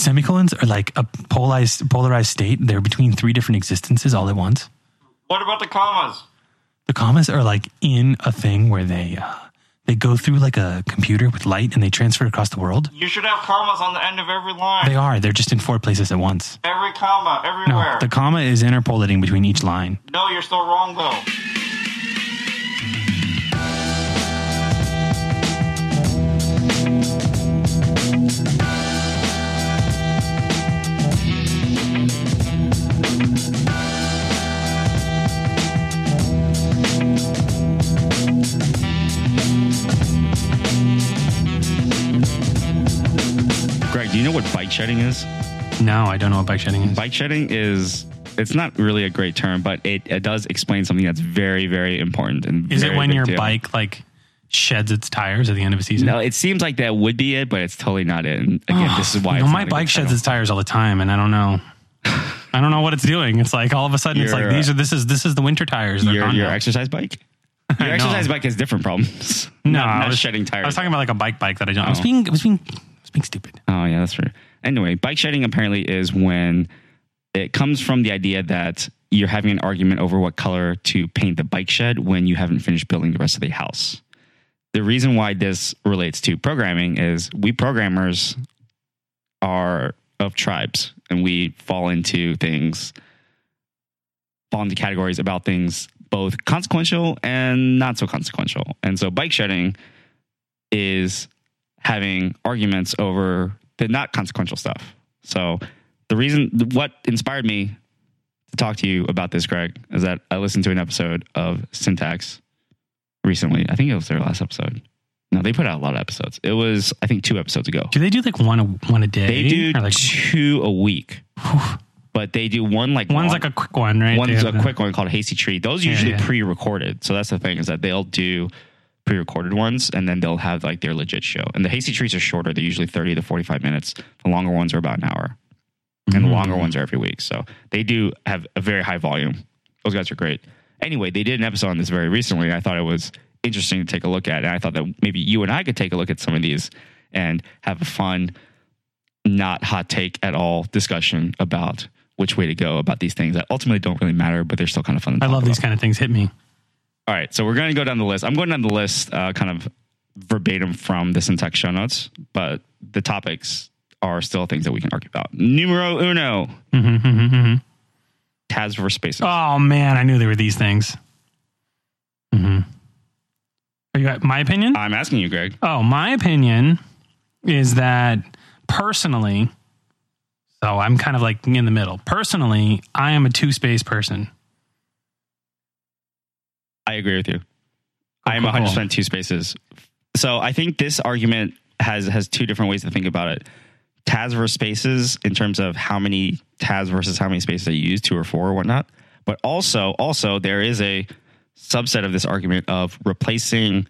Semicolons are like a polarized polarized state. They're between three different existences all at once. What about the commas? The commas are like in a thing where they uh, they go through like a computer with light and they transfer across the world. You should have commas on the end of every line. They are. They're just in four places at once. Every comma, No, everywhere. the comma is interpolating between each line. no, you're still wrong though. You know what bike shedding is? No, I don't know what bike shedding is. Bike shedding is it's not really a great term, but it, it does explain something that's very, very important. And Is it very when big your deal. bike like sheds its tires at the end of a season? No, it seems like that would be it, but it's totally not it. And again, this is why You know, it's my not a bike good sheds title. its tires all the time, and I don't know. I don't know what it's doing. It's like all of a sudden, it's like Your, uh, these are this is this is the winter tires. They're your, gone your now. exercise bike. Your know. exercise bike has different problems. No, not, I not was- shedding tires. I was talking about like a bike bike that I don't. I was Oh. being I was being being stupid. Oh yeah, that's true. Anyway, bike shedding apparently is when it comes from the idea that you're having an argument over what color to paint the bike shed when you haven't finished building the rest of the house. The reason why this relates to programming is we programmers are of tribes and we fall into things fall into categories about things both consequential and not so consequential. And so bike shedding is having arguments over the not consequential stuff. So the reason what inspired me to talk to you about this, Greg, is that I listened to an episode of Syntax recently. I think it was their last episode. No, they put out a lot of episodes. It was, I think, two episodes ago. Do they do like one a one a day? They do like two a week, but they do one like one's long- like a quick one, right? One's a quick one called Hasty Treat. Those are usually yeah. pre-recorded. So that's the thing is that they'll do pre-recorded ones and then they'll have like their legit show. And the Hasty Treats are shorter. They're usually 30 to 45 minutes. The longer ones are about an hour. And the Mm. longer ones are every week. So they do have a very high volume. Those guys are great. Anyway, they did an episode on this very recently. And I thought it was interesting to take a look at. And I thought that maybe you and I could take a look at some of these and have a fun, not hot take at all discussion about which way to go about these things that ultimately don't really matter, but they're still kind of fun. To I love these kind of things. Hit me. All right, so we're going to go down the list. I'm going down the list, uh, kind of verbatim from the syntax show notes, but the topics are still things that we can argue about. Numero uno: tabs versus spaces. Oh man, I knew there were these things. Mm-hmm. Are you got my opinion? I'm asking you, Greg. Oh, my opinion is that personally, so I'm kind of like in the middle. Personally, I am a two space person. I agree with you. Oh, I am cool, 100 cool. percent two spaces. So I think this argument has has two different ways to think about it. Tabs versus spaces in terms of how many tabs versus how many spaces I use, two or four or whatnot. But also, also there is a subset of this argument of replacing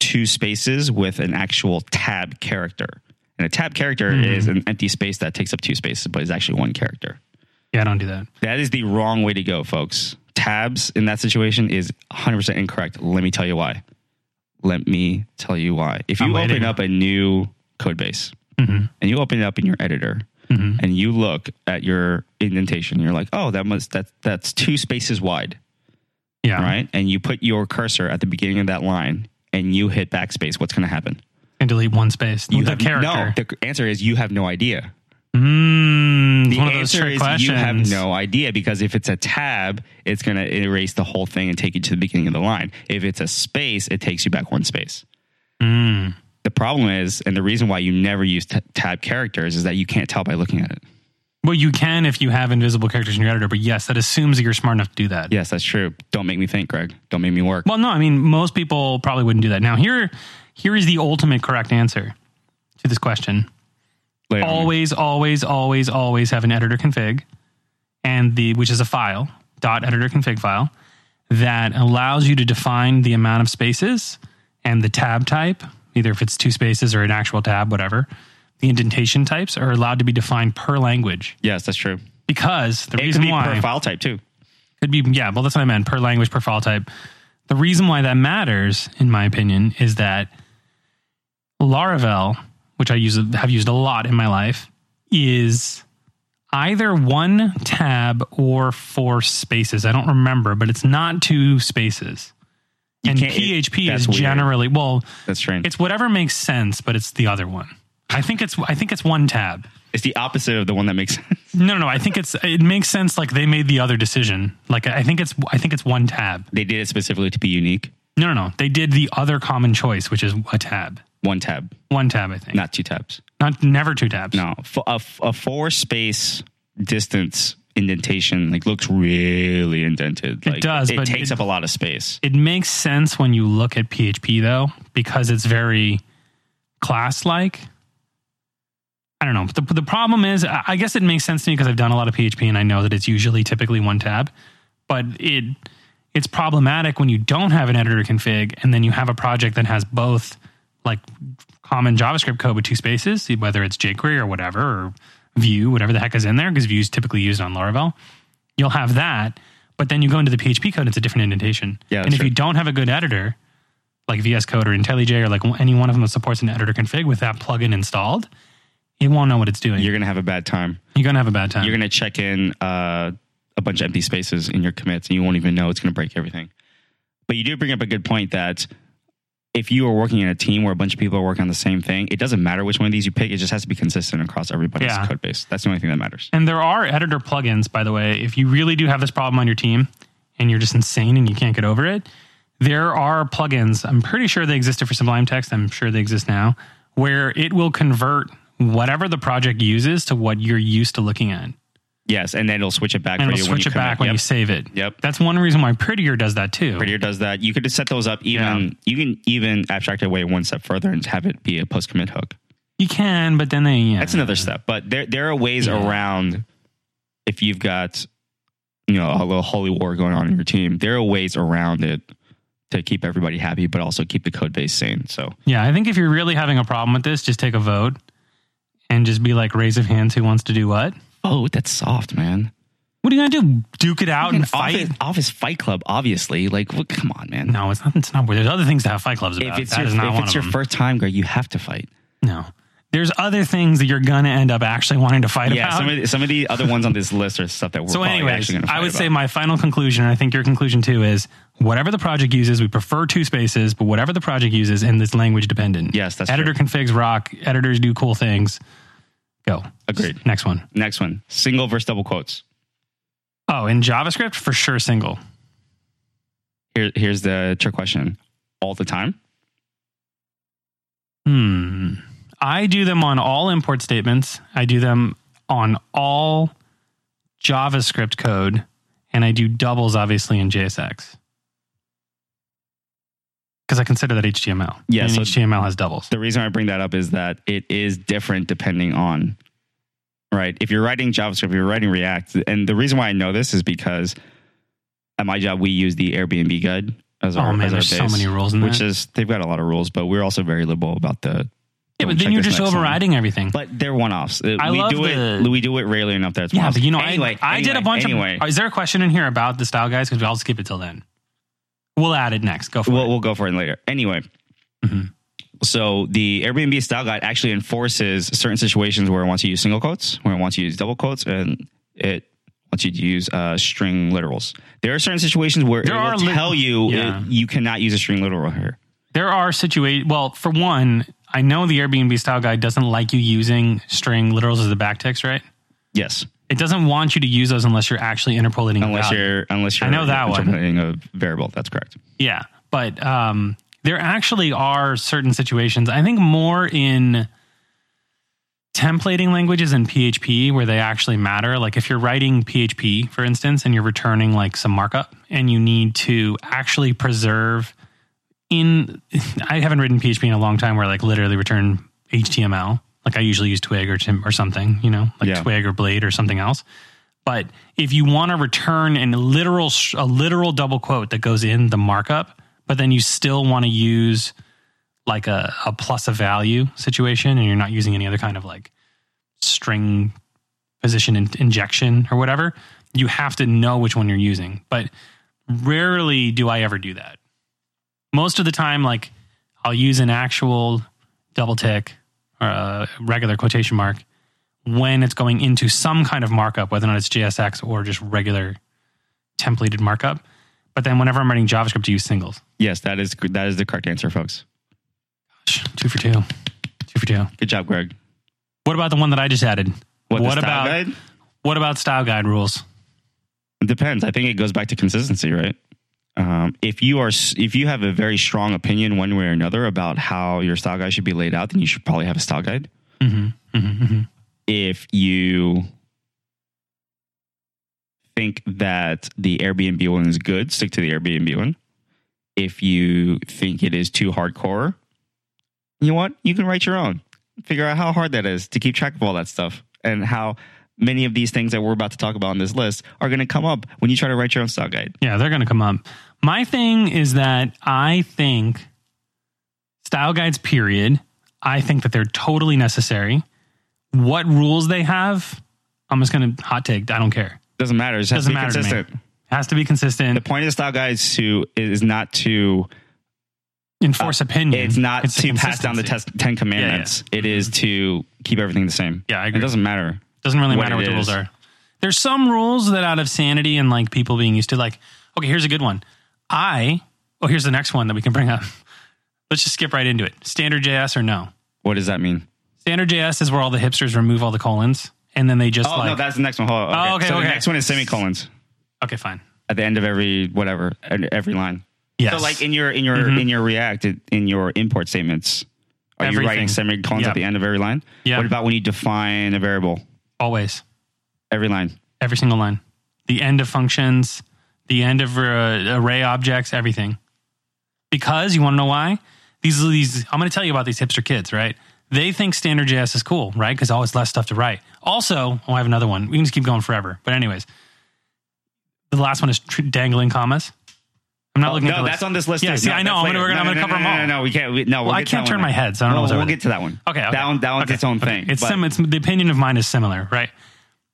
two spaces with an actual tab character. And a tab character mm-hmm. is an empty space that takes up two spaces, but is actually one character. Yeah, I don't do that. That is the wrong way to go, folks. Tabs in that situation is 100% incorrect. Let me tell you why. Let me tell you why. If you I'm open waiting. up a new code base Mhm. and you open it up in your editor Mhm. and you look at your indentation, you're like, oh, that must that that's two spaces wide, Yeah, right? And you put your cursor at the beginning of that line and you hit backspace. What's going to happen? And delete one space. You the have, character. No, the answer is you have no idea. Mm, The one of those answer is questions. you have no idea because if it's a tab, it's going to erase the whole thing and take you to the beginning of the line. If it's a space, it takes you back one space. Mm. The problem is, and the reason why you never use t- tab characters is that you can't tell by looking at it. Well, you can if you have invisible characters in your editor, but yes, that assumes that you're smart enough to do that. Yes, that's true. Don't make me think, Greg. Don't make me work. Well, no, I mean most people probably wouldn't do that. Now, here, here is the ultimate correct answer to this question. On. Always, always, always, always have an editor config, and the which is a file dot editor config file that allows you to define the amount of spaces and the tab type, either if it's two spaces or an actual tab, whatever. The indentation types are allowed to be defined per language Yes, that's true. because the It could reason be why per file type too. could be yeah well that's what i meant per language per file type the reason why that matters in my opinion is that laravel which I use have used a lot in my life, is either one tab or four spaces. I don't remember, but it's not two spaces. and PHP that's is weird. generally well, That's strange. it's whatever makes sense, but it's the other one. I think it's I think it's one tab. It's the opposite of the one that makes sense. No, no, no. I think it's it makes sense. Like they made the other decision. Like I think it's I think it's one tab. They did it specifically to be unique. No, no, no. They did the other common choice, which is a tab. One tab, One tab, I think. not two tabs. Not never two tabs. No, F- a, f- a four space distance indentation like looks really indented. Like, does, It but takes it- up a lot of space. It makes sense when you look at PHP though, because it's very class like. I don't know. The, the problem is, I I guess it makes sense to me because I've done a lot of PHP and I know that it's usually typically one tab, but it it's problematic when you don't have an editor config and then you have a project that has both like common JavaScript code with two spaces, whether it's jQuery or whatever, or Vue, whatever the heck is in there, because Vue is typically used on Laravel. You'll have that, but then you go into the PHP code, it's a different indentation. Yeah, and if true. you don't have a good editor, like VS Code or IntelliJ or like any one of them that supports an editor config with that plugin installed, it won't know what it's doing. You're, gonna have a bad time. You're gonna have a bad time. You're gonna check in uh, a bunch of empty spaces in your commits, and you won't even know it's gonna break everything. But you do bring up a good point that if you are working in a team where a bunch of people are working on the same thing, it doesn't matter which one of these you pick. It just has to be consistent across everybody's Yeah. code base. That's the only thing that matters. And there are editor plugins, by the way. If you really do have this problem on your team and you're just insane and you can't get over it, there are plugins. I'm pretty sure they existed for Sublime Text. I'm sure they exist now, where it will convert whatever the project uses to what you're used to looking at. Yes, and then it'll switch it back And for it'll you when switch you it back when Yep. you save it. Yep. That's one reason why Prettier does that too. Prettier does that. You could just set those up even you can even abstract it away one step further and have it be a post commit hook. You can, but then they yeah. That's another step. But there there are ways Yeah. around if you've got you know a little holy war going on in your team. There are ways around it to keep everybody happy, but also keep the code base sane. So Yeah, I think if you're really having a problem with this, just take a vote and just be like, raise of hands who wants to do what. Oh, that's soft, man. What are you gonna do? Duke it out and fight? Office Fight Club, obviously. Like, what, come on, man. No, it's not. It's not. There's other things to have fight clubs about. If it's That your, is not if one it's of your them. first time, Greg, you have to fight. no, there's other things that you're gonna end up actually wanting to fight Yeah, about. some of the, some of the other ones on this list are stuff that we're so, probably anyways, actually going to I would about. say my final conclusion, and I think your conclusion too, is whatever the project uses, we prefer two spaces, but whatever the project uses, and it's language dependent. Yes, that's editor configs rock. Editors do cool things. Go. Agreed. Next one. Next one, single versus double quotes. Oh, in JavaScript for sure, single. Here, here's the trick question: all the time. Hmm. I do them on all import statements. I do them on all JavaScript code, and I do doubles obviously in JSX because I consider that HTML. Yeah, so- HTML has doubles. The reason I bring that up is that it is different depending on, right? If you're writing JavaScript, if you're writing React, and the reason why I know this is because at my job we use the Airbnb guide as oh, our, Oh man, as our there's so base, many rules in which that. is they've got a lot of rules, but we're also very liberal about the. yeah, but then you're just one. overriding everything. But they're one offs. Uh, I we love do the- it. We do it rarely enough that it's yeah, one-offs. but you know, anyway, I, I did a anyway, bunch anyway, of. Is there a question in here about the style guys? Because I'll skip it till then. We'll add it next. Go for we'll, it. we'll go for it later. Anyway, Mhm. so the Airbnb style guide actually enforces certain situations where it wants you to use single quotes, where it wants you to use double quotes, and it wants you to use uh, string literals. There are certain situations where There it will lit- tell you Yeah. it- you cannot use a string literal here. There are situations. Well, for one, I know the Airbnb style guide doesn't like you using string literals as the backticks, right? Yes, It doesn't want you to use those unless you're actually interpolating. unless value. you're unless you're I know that one. interpreting a variable. That's correct. Yeah, but um, there actually are certain situations. I think more in templating languages in PHP where they actually matter. Like if you're writing PHP, for instance, and you're returning like some markup, and you need to actually preserve in. I haven't written PHP in a long time where like literally return HTML. Like I usually use Twig or Tim or something, you know, like Yeah. Twig or Blade or something else. But if you want to return an literal a literal double quote that goes in the markup, but then you still want to use like a, a plus a value situation and you're not using any other kind of like string position in, injection or whatever, you have to know which one you're using. But rarely do I ever do that. Most of the time, like I'll use an actual double tick or a regular quotation mark when it's going into some kind of markup, whether or not it's JSX or just regular templated markup. But then whenever I'm writing JavaScript, I use singles. Yes, that is that is the correct answer, folks. Two for two. Two for two. Good job, Greg. What about the one that I just added? What, What about- guide? What about style guide rules? It depends. I think it goes back to consistency, right? Um, if you are if you have a very strong opinion one way or another about how your style guide should be laid out, then you should probably have a style guide. Mm-hmm. If you think that the Airbnb one is good, stick to the Airbnb one. If you think it is too hardcore, you know what? You can write your own. Figure out how hard that is to keep track of all that stuff and how many of these things that we're about to talk about on this list are going to come up when you try to write your own style guide. Yeah, they're going to come up. My thing is that I think style guides, period, I think that they're totally necessary. What rules they have, I'm just going to hot take. I don't care. Doesn't matter. It Doesn't matter consistent. It has to be consistent. The point of the style guide is to is not to uh, enforce opinion. it's not It's to pass down the test, Ten Commandments. It is mm-hmm. to keep everything the same. Yeah, I agree. It doesn't matter. Doesn't really what matter what the rules are. There's some rules that out of sanity and like people being used to like, okay, here's a good one. I, oh, here's the next one that we can bring up. Let's just skip right into it. Standard JS or no? What does that mean? Standard JS is where all the hipsters remove all the colons and then they just Oh like, no, that's the next one. Hold on. Oh, okay, so okay. the next one is semicolons okay, fine. at the end of every whatever every line. Yes. So like in your in your Mhm. in your React in your import statements, are you writing semicolons Yep. at the end of every line? Yep. What about when you define a variable? Always, Every line. every single line. The end of functions, the end of uh, array objects, everything. Because you want to know why? These these I'm going to tell you about these hipster kids, right? They think standard JS is cool, right? Because always less stuff to write. Also, oh, I have another one. We can just keep going forever. But anyways, the last one is tr- dangling commas. I'm not oh, looking at Oh, no, that's list. on this list. Yeah, see, No, I know. I'm gonna- gonna- No, I'm gonna no, cover no, them no, all. No, no, we can't. We, no, we'll Well, I can't turn one my head, so I don't know Well, We'll get to that one. Okay, okay. That one. That one's Okay, its own okay. thing. It's sim- it's the opinion of mine is similar, right?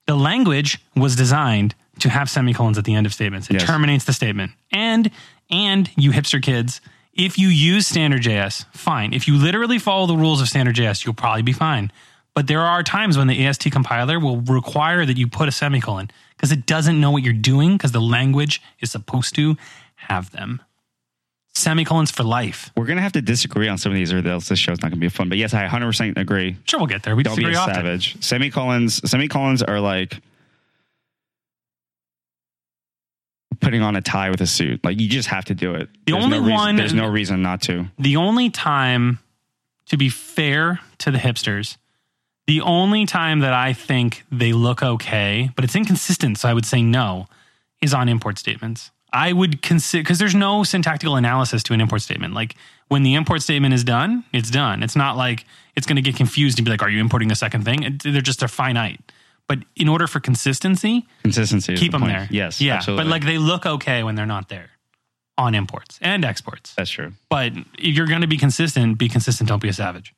The language was designed to have semicolons at the end of statements. It Yes. terminates the statement. And and you hipster kids, if you use standard JS, fine. If you literally follow the rules of standard JS, you'll probably be fine. But there are times when the AST compiler will require that you put a semicolon because it doesn't know what you're doing because the language is supposed to have them. Semicolons for life. We're gonna have to disagree on some of these, or else this show's not gonna be fun. But yes, I 100 percent agree. Sure, we'll get there. We Don't be a often. savage. Semicolons. Semicolons are like putting on a tie with a suit. Like you just have to do it. The There's only no reason, one- There's no reason not to. the only time, to be fair to the hipsters, the only time that I think they look okay, but it's inconsistent, so I would say no, is on import statements. I would consider because there's no syntactical analysis to an import statement. Like when the import statement is done, it's done. It's not like it's going to get confused and be like, "Are you importing a second thing?" It- they're just they're finite. But in order for consistency, Consistency. keep the them point. there. Yes. yeah. Absolutely. But like they look okay when they're not there on imports and exports. that's true. But if you're going to be consistent, be consistent. Don't be a savage.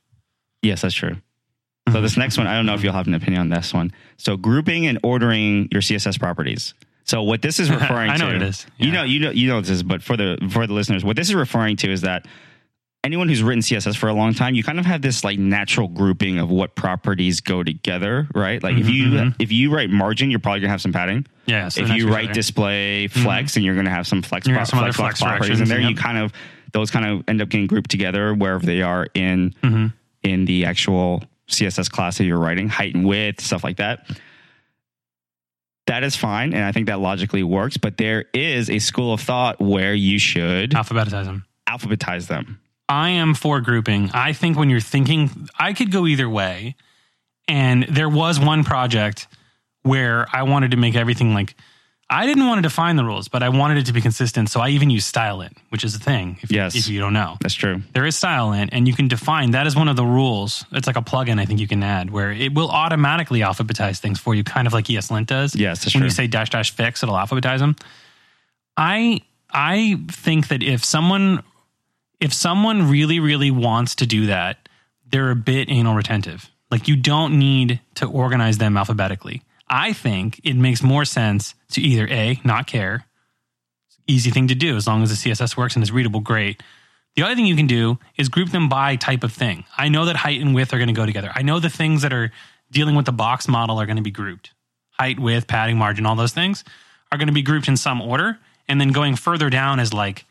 Yes, that's true. Mm-hmm. So this next one, I don't know if you'll have an opinion on this one. So grouping and ordering your CSS properties. So what this is referring I know to, it is. You know, you know, you know this is, but for the for the listeners, what this is referring to is that anyone who's written CSS for a long time, you kind of have this like natural grouping of what properties go together, right? Like if you Mhm. if you write margin, you're probably gonna have some padding. Yeah. So if you write display flex, and you're gonna have some flex, pro- have some flex, flex properties in there. You kind of those kind of end up getting grouped together wherever they are in Mhm. in the actual CSS class that you're writing, height and width, stuff like that. That is fine, and I think that logically works. But there is a school of thought where you should alphabetize them. alphabetize them. I am for grouping. I think when you're thinking, I could go either way. And there was one project where I wanted to make everything like, I didn't want to define the rules, but I wanted it to be consistent. So I even use Stylelint, which is a thing. If, Yes. if you don't know, That's true. there is Stylelint, and you can define that is one of the rules. It's like a plugin I think you can add where it will automatically alphabetize things for you, kind of like ESLint does. Yes, that's when true. you say dash dash fix, it'll alphabetize them. I I think that if someone if someone really really wants to do that, they're a bit anal retentive. Like you don't need to organize them alphabetically. I think it makes more sense to either a not care, easy thing to do as long as the CSS works and is readable, great. The other thing you can do is group them by type of thing. I know that height and width are going to go together. I know the things that are dealing with the box model are going to be grouped. Height, width, padding, margin, all those things are going to be grouped in some order. And then going further down is like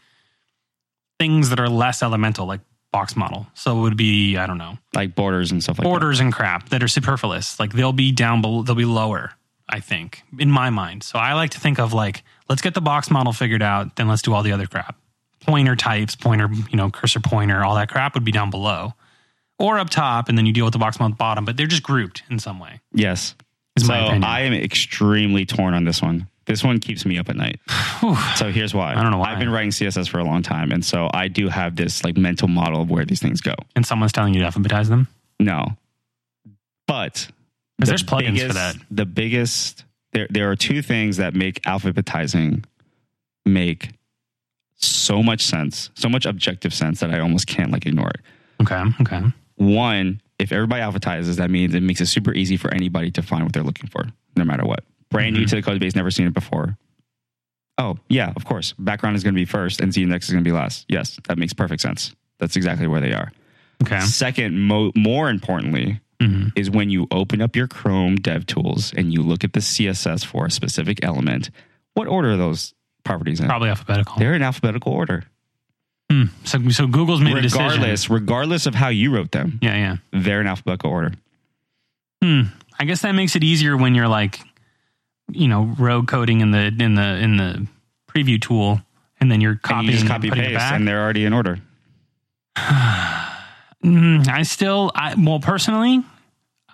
things that are less elemental, like box model. So it would be, I don't know, like borders and stuff like borders and crap that are superfluous. Like they'll be down below, they'll be lower, I think, in my mind. So I like to think of like, let's get the box model figured out, then let's do all the other crap. Pointer types, pointer, you know, cursor pointer, all that crap would be down below or up top, and then you deal with the box model at the bottom, but they're just grouped in some way. Yes. Is so. I am extremely torn on this one. This one keeps me up at night. So here's why. I don't know why. I've been writing CSS for a long time, and so I do have this like mental model of where these things go. and someone's telling you to alphabetize them. No, but the there's plugins for that. The biggest there there are two things that make alphabetizing make so much sense, so much objective sense that I almost can't like ignore it. Okay. Okay. One, if everybody alphabetizes, that means it makes it super easy for anybody to find what they're looking for, no matter what. Brand new Mhm. to the code base, never seen it before. Oh, yeah, of course. Background is going to be first and Z index is going to be last. Yes, that makes perfect sense. That's exactly where they are. Okay. Second, mo- more importantly, Mhm. is when you open up your Chrome Dev Tools and you look at the CSS for a specific element. What order are those properties in? Probably alphabetical. They're in alphabetical order. Hmm. So, so Google's made a decision. Regardless, regardless of how you wrote them, Yeah. Yeah. they're in alphabetical order. Hmm. I guess that makes it easier when you're like, you know, row coding in the in the in the preview tool, and then you're And copying you and copy it paste, back. and they're already in order. Mm, I still, I well, personally,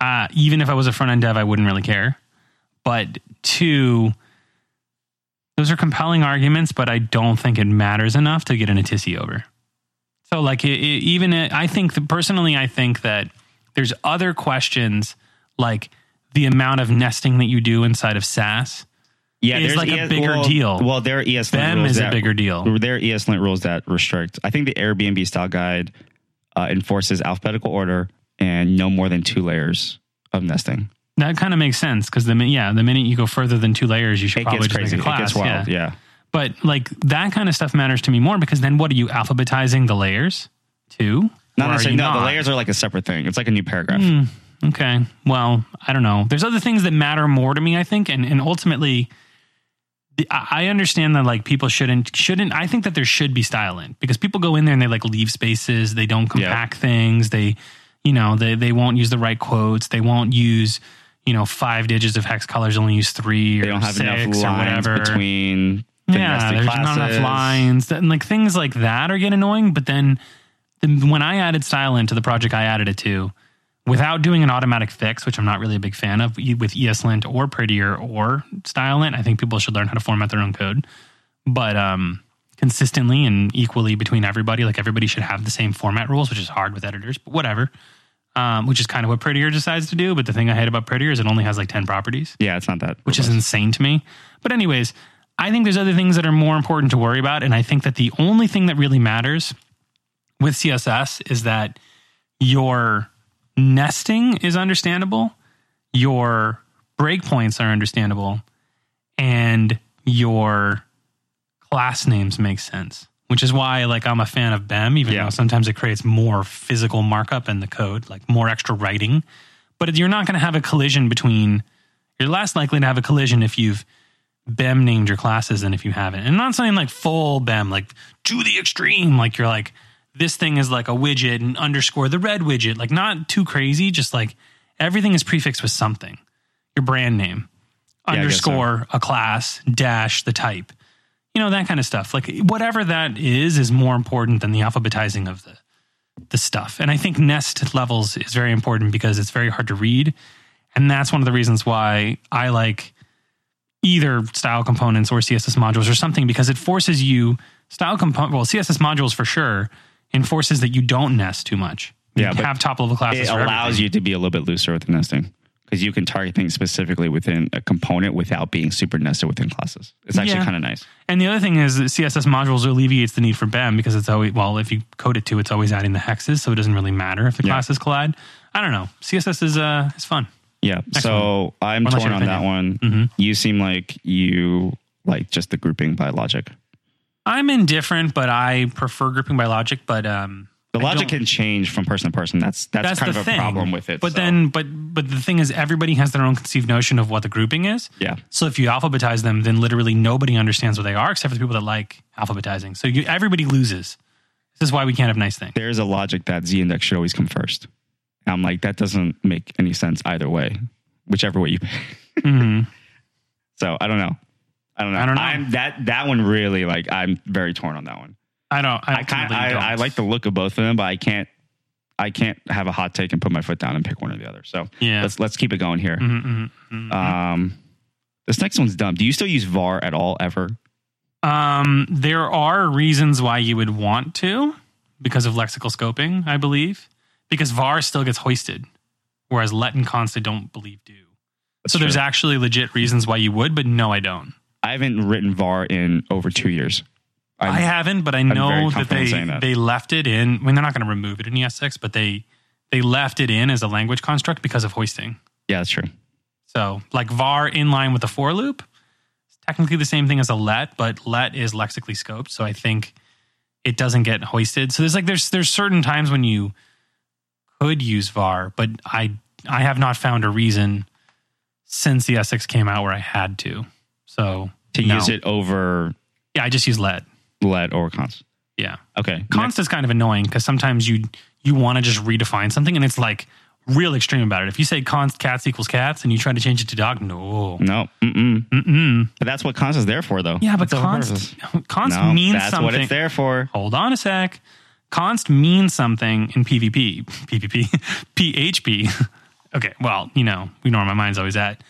uh, even if I was a front end dev, I wouldn't really care. But two, those are compelling arguments, but I don't think it matters enough to get an Atissi over. So, like, it, it, even it, I think that personally, I think that there's other questions like the amount of nesting that you do inside of Sass. Yeah, Is like a ES bigger well, deal. Well, their ESLint Them rules is a bigger deal. Their ESLint rules that restrict. I think the Airbnb style guide uh, enforces alphabetical order and no more than two layers of nesting. That kind of makes sense because the yeah, the minute you go further than two layers, you should It probably gets just crazy. make a class. it gets wild. yeah. Yeah. But like that kind of stuff matters to me more because then what are you alphabetizing the layers to? Not necessarily. No, the layers are like a separate thing. It's like a new paragraph. Hmm, okay. Well, I don't know. There's other things that matter more to me, I think, and and ultimately, the, I understand that like people shouldn't shouldn't. I think that there should be Stylelint because people go in there and they like leave spaces. They don't Yeah. compact things. They, you know, they they won't use the right quotes. They won't use. You know, five digits of hex colors only use three or They don't have six enough or lines whatever. between the yeah, there's classes. not enough lines. And like things like that are getting annoying. But then the, when I added style into the project I added it to, without doing an automatic fix, which I'm not really a big fan of, with ESLint or Prettier or StyleLint, I think people should learn how to format their own code. But um, consistently and equally between everybody, like everybody should have the same format rules, which is hard with editors, but whatever. Um, which is kind of what Prettier decides to do. But the thing I hate about Prettier is it only has like 10 properties Yeah, it's not that. which is insane to me. But anyways, I think there's other things that are more important to worry about, and I think that the only thing that really matters with CSS is that your nesting is understandable, your breakpoints are understandable, and your class names make sense. Which is why, like, I'm a fan of BEM, even Yeah. though sometimes it creates more physical markup in the code, like more extra writing. But you're not going to have a collision between. You're less likely to have a collision if you've BEM named your classes than if you haven't. And I'm not saying like full BEM, like to the extreme. Like you're like, this thing is like a widget and underscore the red widget. Like not too crazy, just like everything is prefixed with something. Your brand name, I guess so. underscore a class, dash the type. You know, that kind of stuff. Like whatever that is, is more important than the alphabetizing of the the stuff. And I think nest levels is very important because it's very hard to read. And that's one of the reasons why I like either style components or CSS modules or something because it forces you style component well CSS modules for sure enforces that you don't nest too much. You Yeah, have top level classes. it allows everything. you to be a little bit looser with the nesting because you can target things specifically within a component without being super nested within classes. It's actually Yeah. kind of nice. And the other thing is that CSS modules alleviates the need for BEM because it's always well, if you code it to, it's always adding the hexes, so it doesn't really matter if the Yeah. classes collide. I don't know. CSS is uh is fun. Yeah. so I'm What's torn on that opinion? one. Mhm. You seem like you like just the grouping by logic. I'm indifferent, but I prefer grouping by logic. But um, The logic can change from person to person. That's that's, that's kind of a thing. problem with it. But so, then, but but the thing is, everybody has their own conceived notion of what the grouping is. yeah, So if you alphabetize them, then literally nobody understands what they are except for the people that like alphabetizing. So you, everybody loses. This is why we can't have nice things. there's a logic that Z index should always come first. And I'm like, that doesn't make any sense either way, whichever way you pick. Mhm. So I don't know. I don't know. I don't know. I'm, that that one really like I'm very torn on that one. I don't. I, I kind I. I like the look of both of them, but I can't I can't have a hot take and put my foot down and pick one or the other. So Yeah. let's let's keep it going here. Mhm, mhm, mhm. Um, this next one's dumb. Do you still use VAR at all ever? Um, there are reasons why you would want to because of lexical scoping, I believe, because var still gets hoisted, whereas let and const I don't believe do. so there's actually legit reasons why you would, but no, I don't. I haven't written VAR in over two years. I, I, haven't, but I know that they that. they left it in. I mean, they're not going to remove it in ES6, but they they left it in as a language construct because of hoisting. yeah, that's true. So like var in line with the for loop, it's technically the same thing as a let, but let is lexically scoped. So I think it doesn't get hoisted. So there's like there's there's certain times when you could use var, but I I have not found a reason since the ES6 came out where I had to. So To no. use it over yeah, I just use let. let or const. Yeah, Okay. const is kind of annoying because sometimes you you want to just redefine something and it's like real extreme about it. If you say const cats equals cats and you try to change it to dog, no. No. Mm-mm. Mm-mm. But that's what const is there for, though. Yeah, but That's const const No, means that's something. That's what it's there for. Hold on a sec. Const means something in PvP, PvP, PHP. okay, well, you know, we know where my mind's always at.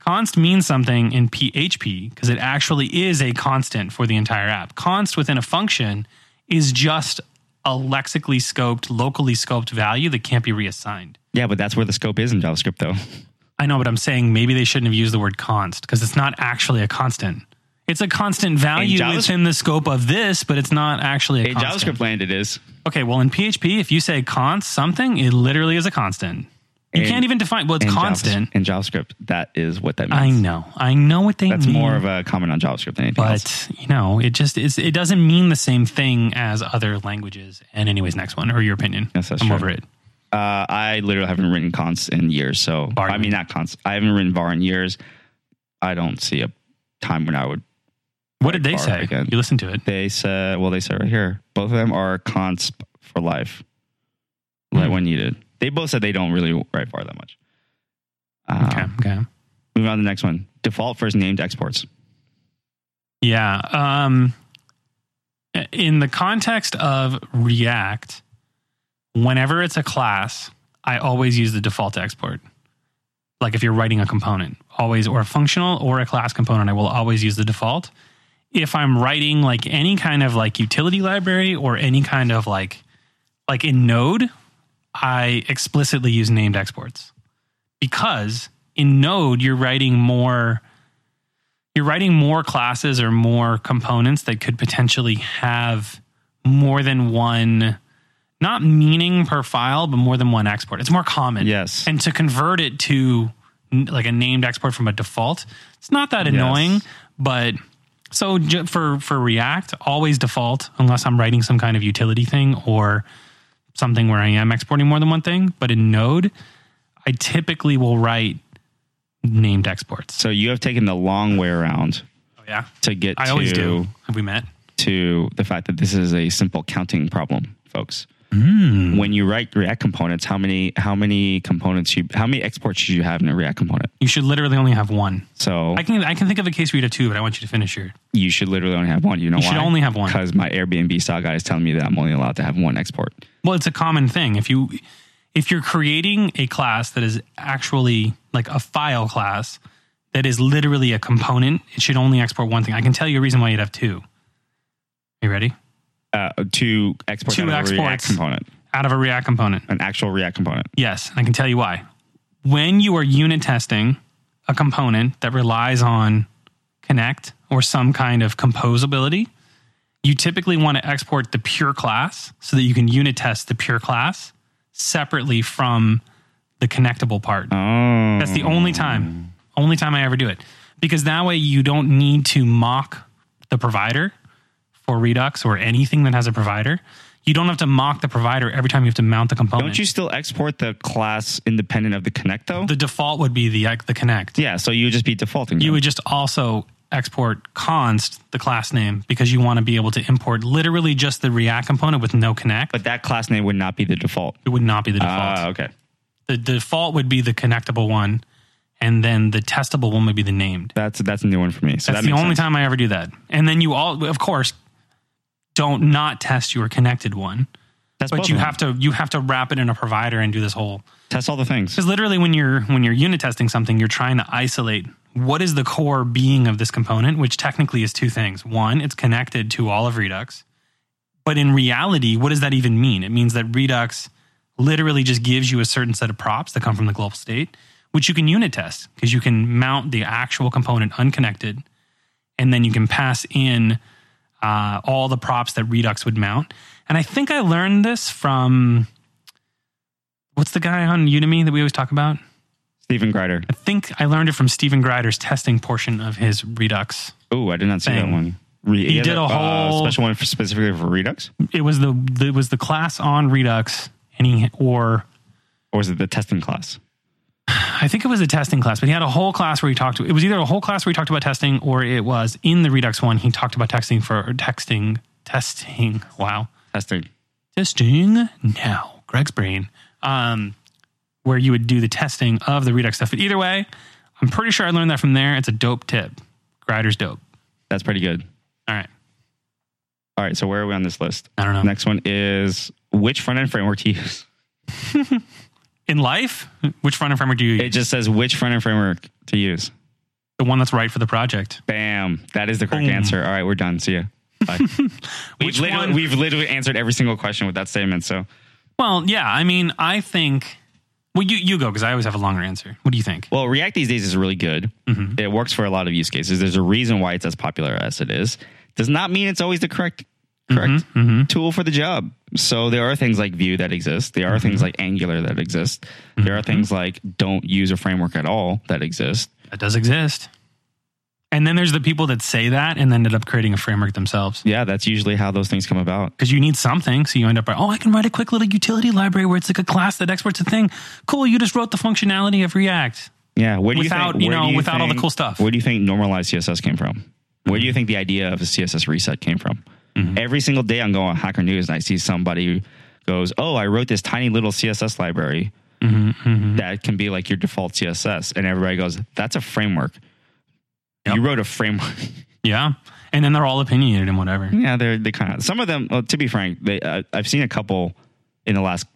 Const means something in PHP because it actually is a constant for the entire app. Const within a function is just a lexically scoped, locally scoped value that can't be reassigned. Yeah, but that's where the scope is in JavaScript, though. I know, but I'm saying maybe they shouldn't have used the word const because it's not actually a constant. It's a constant value JavaScript- within the scope of this, but it's not actually a In constant. JavaScript land, it is. Okay, well, in PHP, if you say const something, it literally is a constant. You In- can't even define. Well, it's in constant. JavaScript, in JavaScript, that is what that means. I know. I know what they That's mean. more of a comment on JavaScript than anything else. but you know, it just is. It doesn't mean the same thing as other languages. And anyways, next one or your opinion. Yes, that's I'm true. over it. Uh, I literally haven't written const in years. So Var, I mean, not const. I haven't written var in years. I don't see a time when I would. What did they say? again. You listened to it. They said, well, they said right here, both of them are const for life. Let Hmm. when needed. They both said they don't really write var that much. Uh, Okay. Okay. Moving on to the next one. Default first named exports. Yeah. Um, in the context of React, whenever it's a class, I always use the default export. Like if you're writing a component, always, or a functional or a class component, I will always use the default. If I'm writing like any kind of like utility library or any kind of like, like in Node, I explicitly use named exports because in Node, you're writing more you're writing more classes or more components that could potentially have more than one not meaning per file but more than one export. It's more common. Yes. and to convert it to like a named export from a default it's not that annoying but so for for react always default unless i'm writing some kind of utility thing or something where i am exporting more than one thing but in node i typically will write named exports So you have taken the long way around oh yeah to get I to, always do. Have we met? to the fact that this is a simple counting problem, folks. Hmm. When you write React components, how many how many components you how many exports should you have in a React component? You should literally only have one. So I can I can think of a case where you have two, but I want you to finish your. you should literally only have one. You know why? You why? should only have one. because my Airbnb style guy is telling me that I'm only allowed to have one export. Well, it's a common thing. If you if you're creating a class that is actually like a file class that is literally a component, it should only export one thing. I can tell you a reason why you'd have two. you ready? Uh, to export Two out of a React exports. component, Out of a React component. an actual React component. Yes, I can tell you why. When you are unit testing a component that relies on Connect or some kind of composability, you typically want to export the pure class so that you can unit test the pure class separately from the connectable part. Oh, That's the only time, only time I ever do it. Because that way you don't need to mock the provider for Redux or anything that has a provider. You don't have to mock the provider every time you have to mount the component. Don't you still export the class independent of the connect though? the default would be the the connect. yeah, so you would just be defaulting. You them. would just also export const the class name because you want to be able to import literally just the React component with no connect. but that class name would not be the default. it would not be the default. Ah, okay. the default would be the connectable one, and then the testable one would be the named. That's that's a new one for me. So That's that the only sense. time I ever do that. And then you all, of course, don't not test your connected one, That's but you have to you have to wrap it in a provider and do this whole. test all the things. Because literally, when you're when you're unit testing something, you're trying to isolate what is the core being of this component, which technically is two things. One, it's connected to all of Redux, but in reality, what does that even mean? It means that Redux literally just gives you a certain set of props that come from the global state, which you can unit test because you can mount the actual component unconnected, and then you can pass in uh, all the props that Redux would mount. And I think I learned this from what's the guy on Udemy that we always talk about? Stephen Grider. I think I learned it from Stephen Grider's testing portion of his Redux. Oh, I did not see Thing. that one. Re- He has did a whole- special one for specifically for Redux, It was the it was the class on Redux, and he or or was it the testing class? I think it was a testing class, but he had a whole class where he talked. It was either a whole class where he talked about testing, or it was in the Redux one he talked about texting for texting testing. Wow, Testing. testing now. Greg's brain, um, where you would do the testing of the Redux stuff. But either way, I'm pretty sure I learned that from there. It's a dope tip. Grider's dope. That's pretty good. All right, All right, so where are we on this list? I don't know. Next one is which front end framework to use. in life, which front end framework do you use? It just says which front end framework to use. the one that's right for the project. Bam. That is the correct Boom. answer. All right, we're done. See ya. Bye. we've, literally, one? we've literally answered every single question with that statement. So Well, yeah. I mean, I think. Well, you you go because I always have a longer answer. What do you think? Well, React these days is really good. Mm-hmm. It works for a lot of use cases. There's a reason why it's as popular as it is. Does not mean it's always the correct correct Mm-hmm, tool for the job. So there are things like Vue that exist. There are Mm-hmm. things like Angular that exist. There are things like don't use a framework at all that exist. That does exist. And then there's the people that say that and then ended up creating a framework themselves Yeah, that's usually how those things come about. because you need something. So you end up, oh, I can write a quick little utility library where it's like a class that exports a thing. Cool. You just wrote the functionality of React. Yeah, where do Without, you think, you know, do without all the cool stuff. Where do you think normalized CSS came from? Where do you think the idea of a CSS reset came from? Mm-hmm. Every single day I'm going on Hacker News and I see somebody goes, "Oh, I wrote this tiny little CSS library Mm-hmm, that can be like your default CSS," and everybody goes, "That's a framework." Yep. You wrote a framework. Yeah. And then they're all opinionated and whatever. yeah, they're they kind of some of them. Well, to be frank, they uh, I've seen a couple in the last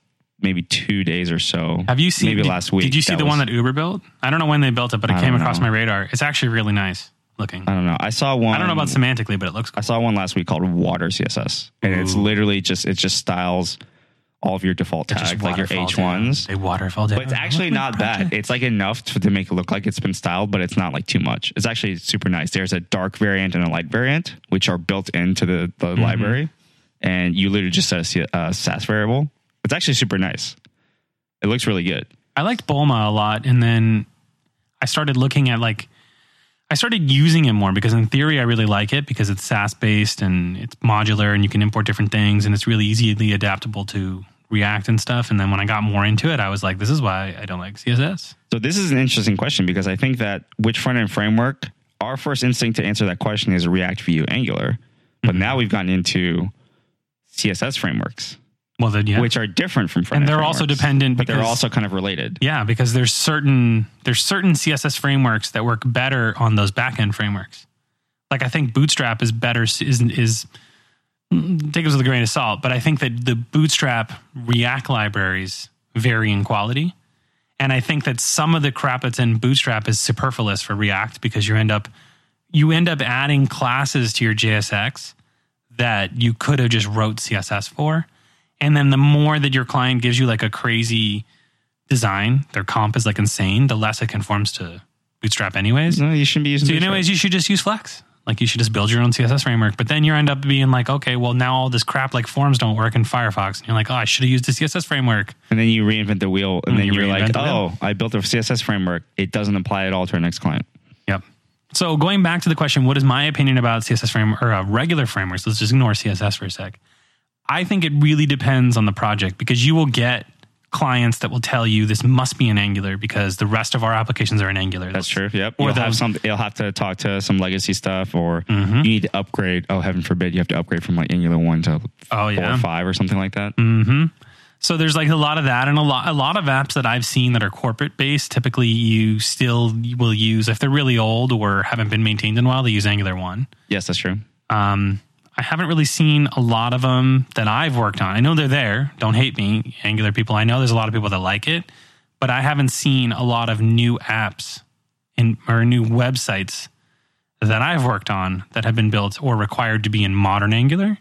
maybe two days or so. Have you seen maybe did, last week? Did you see the one that Uber built? I don't know when they built it, but it I came across know. my radar. It's actually really nice looking. I don't know. I saw one. I don't know about semantically, but it looks I saw one last week called Water CSS, and it's literally just it just styles all of your default It tags like your H ones. They waterfall down. But it's actually not bad. It's like enough to, to make it look like it's been styled, but it's not like too much. It's actually super nice. There's a dark variant and a light variant, which are built into the, the Mm-hmm. library, and you literally just set a Sass variable. It's actually super nice. It looks really good. I liked Bulma a lot, and then I started looking at like I started using it more because in theory I really like it because it's Sass based and it's modular and you can import different things and it's really easily adaptable to React and stuff. And then when I got more into it, I was like, this is why I don't like CSS. So this is an interesting question because I think that which front end framework, our first instinct to answer that question is React, Vue, Angular. But Mm-hmm. now we've gotten into CSS frameworks, Well, then yeah, which are different from front and they're also dependent, but they're also kind of related. yeah, because there's certain there's certain CSS frameworks that work better on those backend frameworks. Like I think Bootstrap is better is is mm, take it with a grain of salt, but I think that the Bootstrap React libraries vary in quality. And I think that some of the crap that's in Bootstrap is superfluous for React because you end up you end up adding classes to your JSX that you could have just wrote CSS for. And then the more that your client gives you like a crazy design, their comp is like insane, the less it conforms to Bootstrap anyways. No, you shouldn't be using So, Bootstrap. anyways, you should just use Flex. Like, you should just build your own CSS framework. But then you end up being like, okay, well, now all this crap like forms don't work in Firefox. And you're like, oh, I should have used the CSS framework. and then you reinvent the wheel, and And then you you're like, reinvent the wheel. oh, I built a CSS framework. It doesn't apply at all to our next client. Yep. So going back to the question, what is my opinion about CSS framework or uh, regular frameworks? Let's just ignore CSS for a sec. I think it really depends on the project because you will get clients that will tell you this must be in Angular because the rest of our applications are in Angular. That's true. Yep. Or you'll have some. You'll have to talk to some legacy stuff, or Mm-hmm. you need to upgrade. Oh, heaven forbid, you have to upgrade from like Angular one to Oh, four yeah. or five or something like that. So there's like a lot of that, and a lot a lot of apps that I've seen that are corporate based. Typically, you still will use if they're really old or haven't been maintained in a while. They use Angular one. Yes, that's true. Um, I haven't really seen a lot of them that I've worked on. I know they're there. Don't hate me, Angular people. I know there's a lot of people that like it, but I haven't seen a lot of new apps in or new websites that I've worked on that have been built or required to be in modern Angular,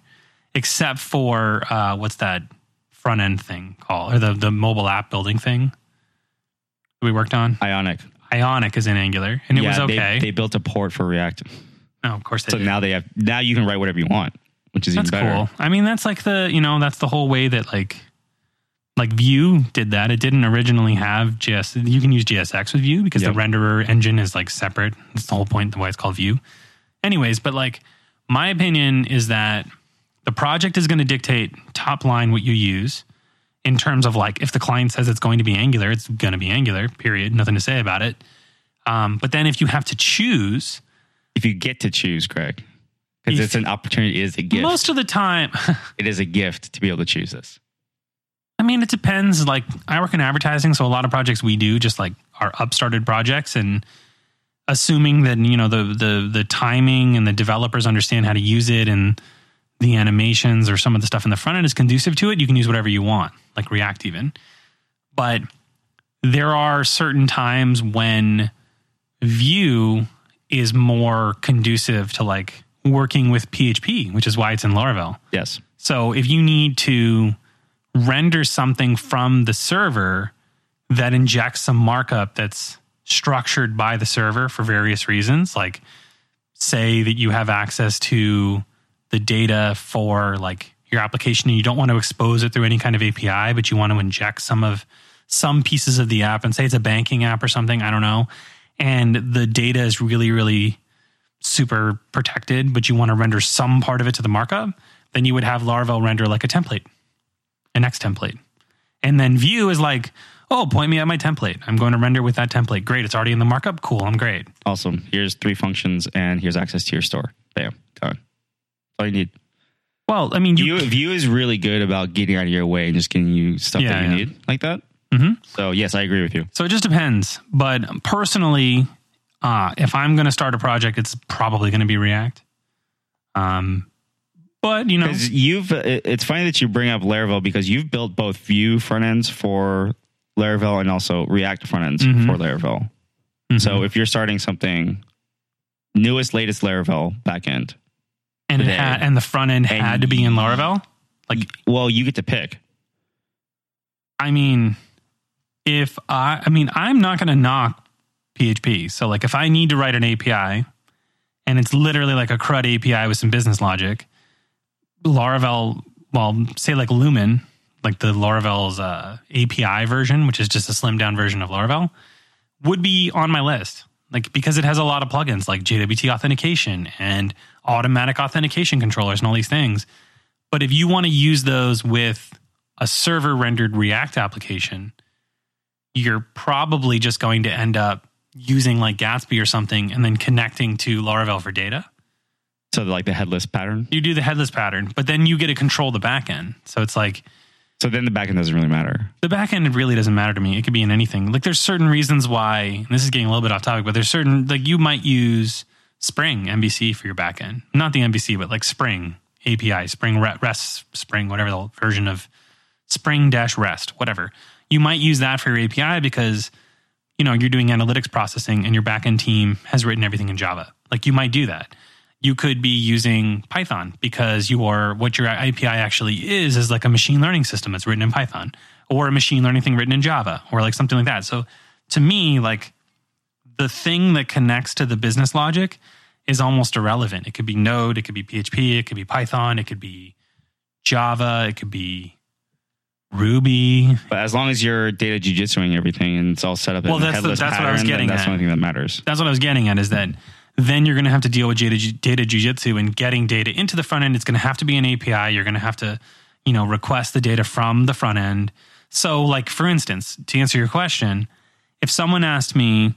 except for uh, what's that front end thing called or the the mobile app building thing we worked on. Ionic. Ionic is in Angular, and it was they- okay. They, built a port for React, no, of course they so did. now they have. Now you can write whatever you want, which is That's even better. cool. I mean, that's like the you know that's the whole way that like like Vue did that. It didn't originally have JS. You can use JSX with Vue because Yep. the renderer engine is like separate. That's the whole point. The why it's called Vue. Anyways, but like my opinion is that the project is going to dictate top line what you use in terms of like if the client says it's going to be Angular, it's going to be Angular. Period. Nothing to say about it. Um, but then if you have to choose, If you get to choose, Greg, because it's an opportunity. It is a gift. most of the time. it is a gift to be able to choose this. I mean, it depends. Like, I work in advertising, so a lot of projects we do just like are upstarted projects, and assuming that you know the the the timing and the developers understand how to use it, and the animations or some of the stuff in the front end is conducive to it, you can use whatever you want, like React even. But there are certain times when Vue is more conducive to like working with PHP, which is why it's in Laravel. Yes. So if you need to render something from the server that injects some markup that's structured by the server for various reasons, like say that you have access to the data for like your application and you don't want to expose it through any kind of API, but you want to inject some of some pieces of the app and say it's a banking app or something, I don't know. And the data is really, really super protected, but you want to render some part of it to the markup, then you would have Laravel render like a template, an X template. And then Vue is like, oh, point me at my template. I'm going to render with that template. Great. It's already in the markup. Cool. I'm great. Awesome. Here's three functions, and here's access to your store. Bam. Done. All you need. Well, I mean, you, Vue, Vue is really good about getting out of your way and just getting you stuff Yeah, that you yeah. need like that. Mhm. So yes, I agree with you. so it just depends. But personally, uh, if I'm going to start a project, it's probably going to be React. Um, but you know, you've, it's funny that you bring up Laravel because you've built both Vue front ends for Laravel and also React front ends Mhm. for Laravel. Mhm. So if you're starting something newest, latest Laravel backend, and it today. had, and the front end had to be in Laravel. Like, well, you get to pick. I mean, if I, I mean, I'm not going to knock PHP. So, like, if I need to write an API and it's literally like a CRUD API with some business logic, Laravel, well, say like Lumen, like the Laravel's uh, API version, which is just a slimmed down version of Laravel, would be on my list. Like, because it has a lot of plugins like JWT authentication and automatic authentication controllers and all these things. But if you want to use those with a server rendered React application, you're probably just going to end up using like Gatsby or something and then connecting to Laravel for data. So like the headless pattern. You do the headless pattern, but then you get to control the backend. So it's like So then the backend doesn't really matter. the backend really doesn't matter to me. It could be in anything. Like there's certain reasons why and this is getting a little bit off topic, but there's certain like you might use Spring MVC for your backend. Not the MVC, but like Spring API, Spring REST, Spring, whatever the version of Spring dash REST, whatever. You might use that for your API because you know you're doing analytics processing and your backend team has written everything in Java. Like you might do that. You could be using Python because you are what your API actually is is like a machine learning system that's written in Python or a machine learning thing written in Java or like something like that. So to me, like the thing that connects to the business logic is almost irrelevant. It could be Node, it could be PHP, it could be Python, it could be Java, it could be Ruby. But as long as you're data jujitsuing everything and it's all set up Well, in a that's the- headless that's what I pattern, was getting that's at. the only thing that matters. That's what I was getting at is that then you're going to have to deal with data, data jujitsu and getting data into the front end. It's going to have to be an API. You're going to have to, you know, request the data from the front end. So, like for instance, to answer your question, if someone asked me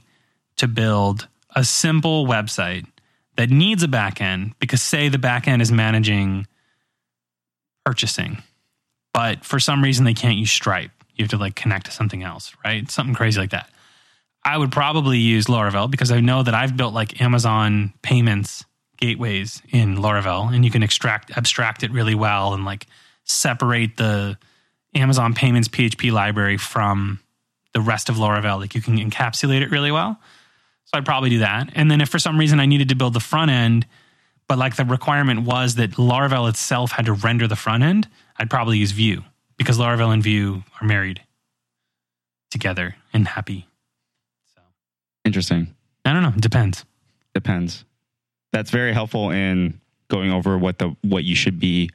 to build a simple website that needs a backend because say the backend is managing purchasing, but for some reason they can't use Stripe. You have to like connect to something else, right? Something crazy like that. I would probably use Laravel because I know that I've built like Amazon payments gateways in Laravel and you can extract abstract it really well and like separate the Amazon payments PHP library from the rest of Laravel. Like you can encapsulate it really well. So I'd probably do that. And then if for some reason I needed to build the front end, but like the requirement was that Laravel itself had to render the front end, I'd probably use Vue because Laravel and Vue are married together and happy. So Interesting. I don't know. It depends. Depends. That's very helpful in going over what the what you should be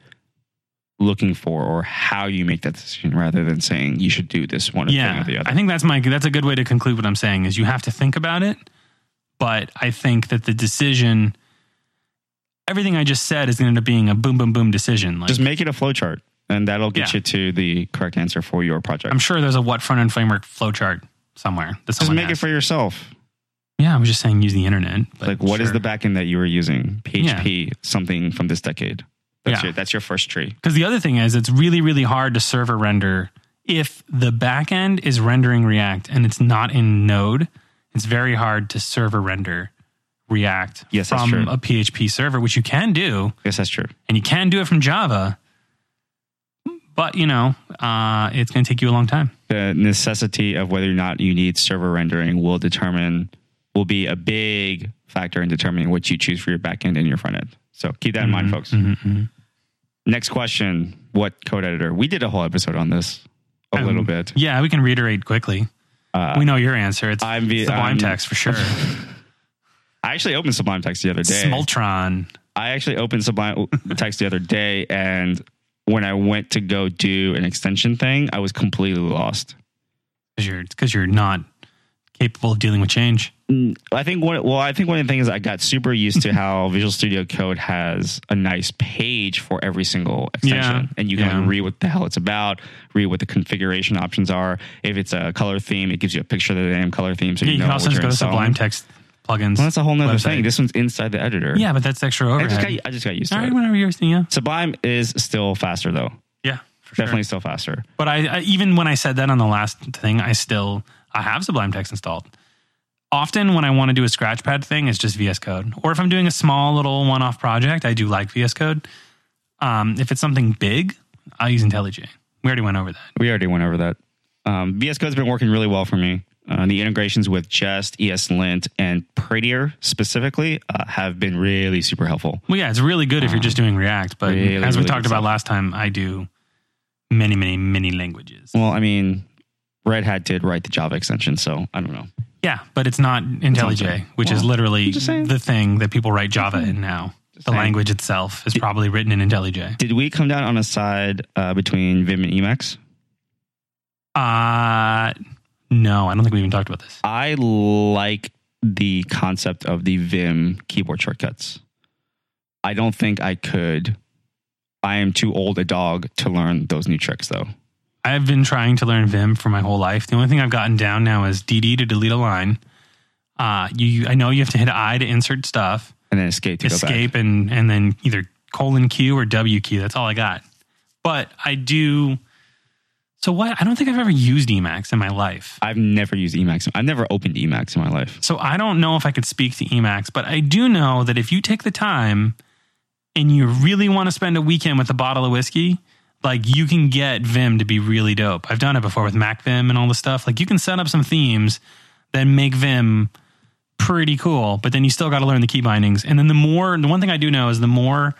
looking for or how you make that decision rather than saying you should do this one thing yeah, or the other. I think that's my that's a good way to conclude what I'm saying is you have to think about it, but I think that the decision, everything I just said, is going to end up being a boom, boom, boom decision. Like Just make it a flowchart and that'll get Yeah. you to the correct answer for your project. I'm sure there's a what front end framework flowchart somewhere. That Just make it for yourself. Yeah, I was just saying use the internet. but like what is sure. the backend that you were using? PHP, something from this decade. That's Yeah. your that's your first tree. Because the other thing is, it's really, really hard to server render if the backend is rendering React and it's not in Node. It's very hard to server render React Yes, from a PHP server, which you can do, Yes, that's true. and you can do it from Java. But you know, uh, it's going to take you a long time. The necessity of whether or not you need server rendering will determine will be a big factor in determining what you choose for your backend and your front end. So keep that in mind, folks. Mhm. Next question: What code editor? We did a whole episode on this a Um, little bit. Yeah, we can reiterate quickly. Uh, we know your answer. It's I'm the- Sublime I'm- Text for sure. I actually opened Sublime Text the other day. Smoltron. I actually opened Sublime Text the other day, and when I went to go do an extension thing, I was completely lost. Because you're, because you're not capable of dealing with change. Mm, I think one. Well, I think one of the things I got super used to how Visual Studio Code has a nice page for every single extension, Yeah, and you can yeah. like, read what the hell it's about, read what the configuration options are. If it's a color theme, it gives you a picture of the damn color theme, so Yeah, you you know can also just go to. Sublime Text plugins. Well, that's a whole nother website. thing. This one's inside the editor. Yeah, but that's extra I just got. I just got used to All right, it. whenever you're yeah, Sublime is still faster though. yeah, for sure. Definitely still faster. But I, I even when I said that on the last thing, I still I have Sublime Text installed. Often when I want to do a Scratchpad thing, it's just VS Code. Or if I'm doing a small little one-off project, I do like VS Code. Um, if it's something big, I'll use IntelliJ. We already went over that. We already went over that. Um, VS Code's been working really well for me. Uh, the integrations with Jest, ESLint, and Prettier specifically uh, have been really super helpful. Well, yeah, it's really good if you're just doing React. But Really, as we really talked about stuff. last time, I do many, many, many languages. Well, I mean, Red Hat did write the Java extension, so I don't know. Yeah, but it's not IntelliJ, which is literally the thing that people write Java in now. The saying. language itself is probably written in IntelliJ. Did we come down on a side uh, between Vim and Emacs? Uh no, I don't think we even talked about this. I like the concept of the Vim keyboard shortcuts. I don't think I could. I am too old a dog to learn those new tricks, though. I've been trying to learn Vim for my whole life. The only thing I've gotten down now is DD to delete a line. Uh, you, I know you have to hit I to insert stuff, And then escape to go back. escape, and and then either colon Q or W Q. That's all I got. But I do. So what? I don't think I've ever used Emacs in my life. I've never used Emacs. I've never opened Emacs in my life. So I don't know if I could speak to Emacs, but I do know that if you take the time and you really want to spend a weekend with a bottle of whiskey, like you can get Vim to be really dope. I've done it before with MacVim and all the stuff. Like you can set up some themes that make Vim pretty cool, but then you still got to learn the key bindings. And then the more, the one thing I do know is the more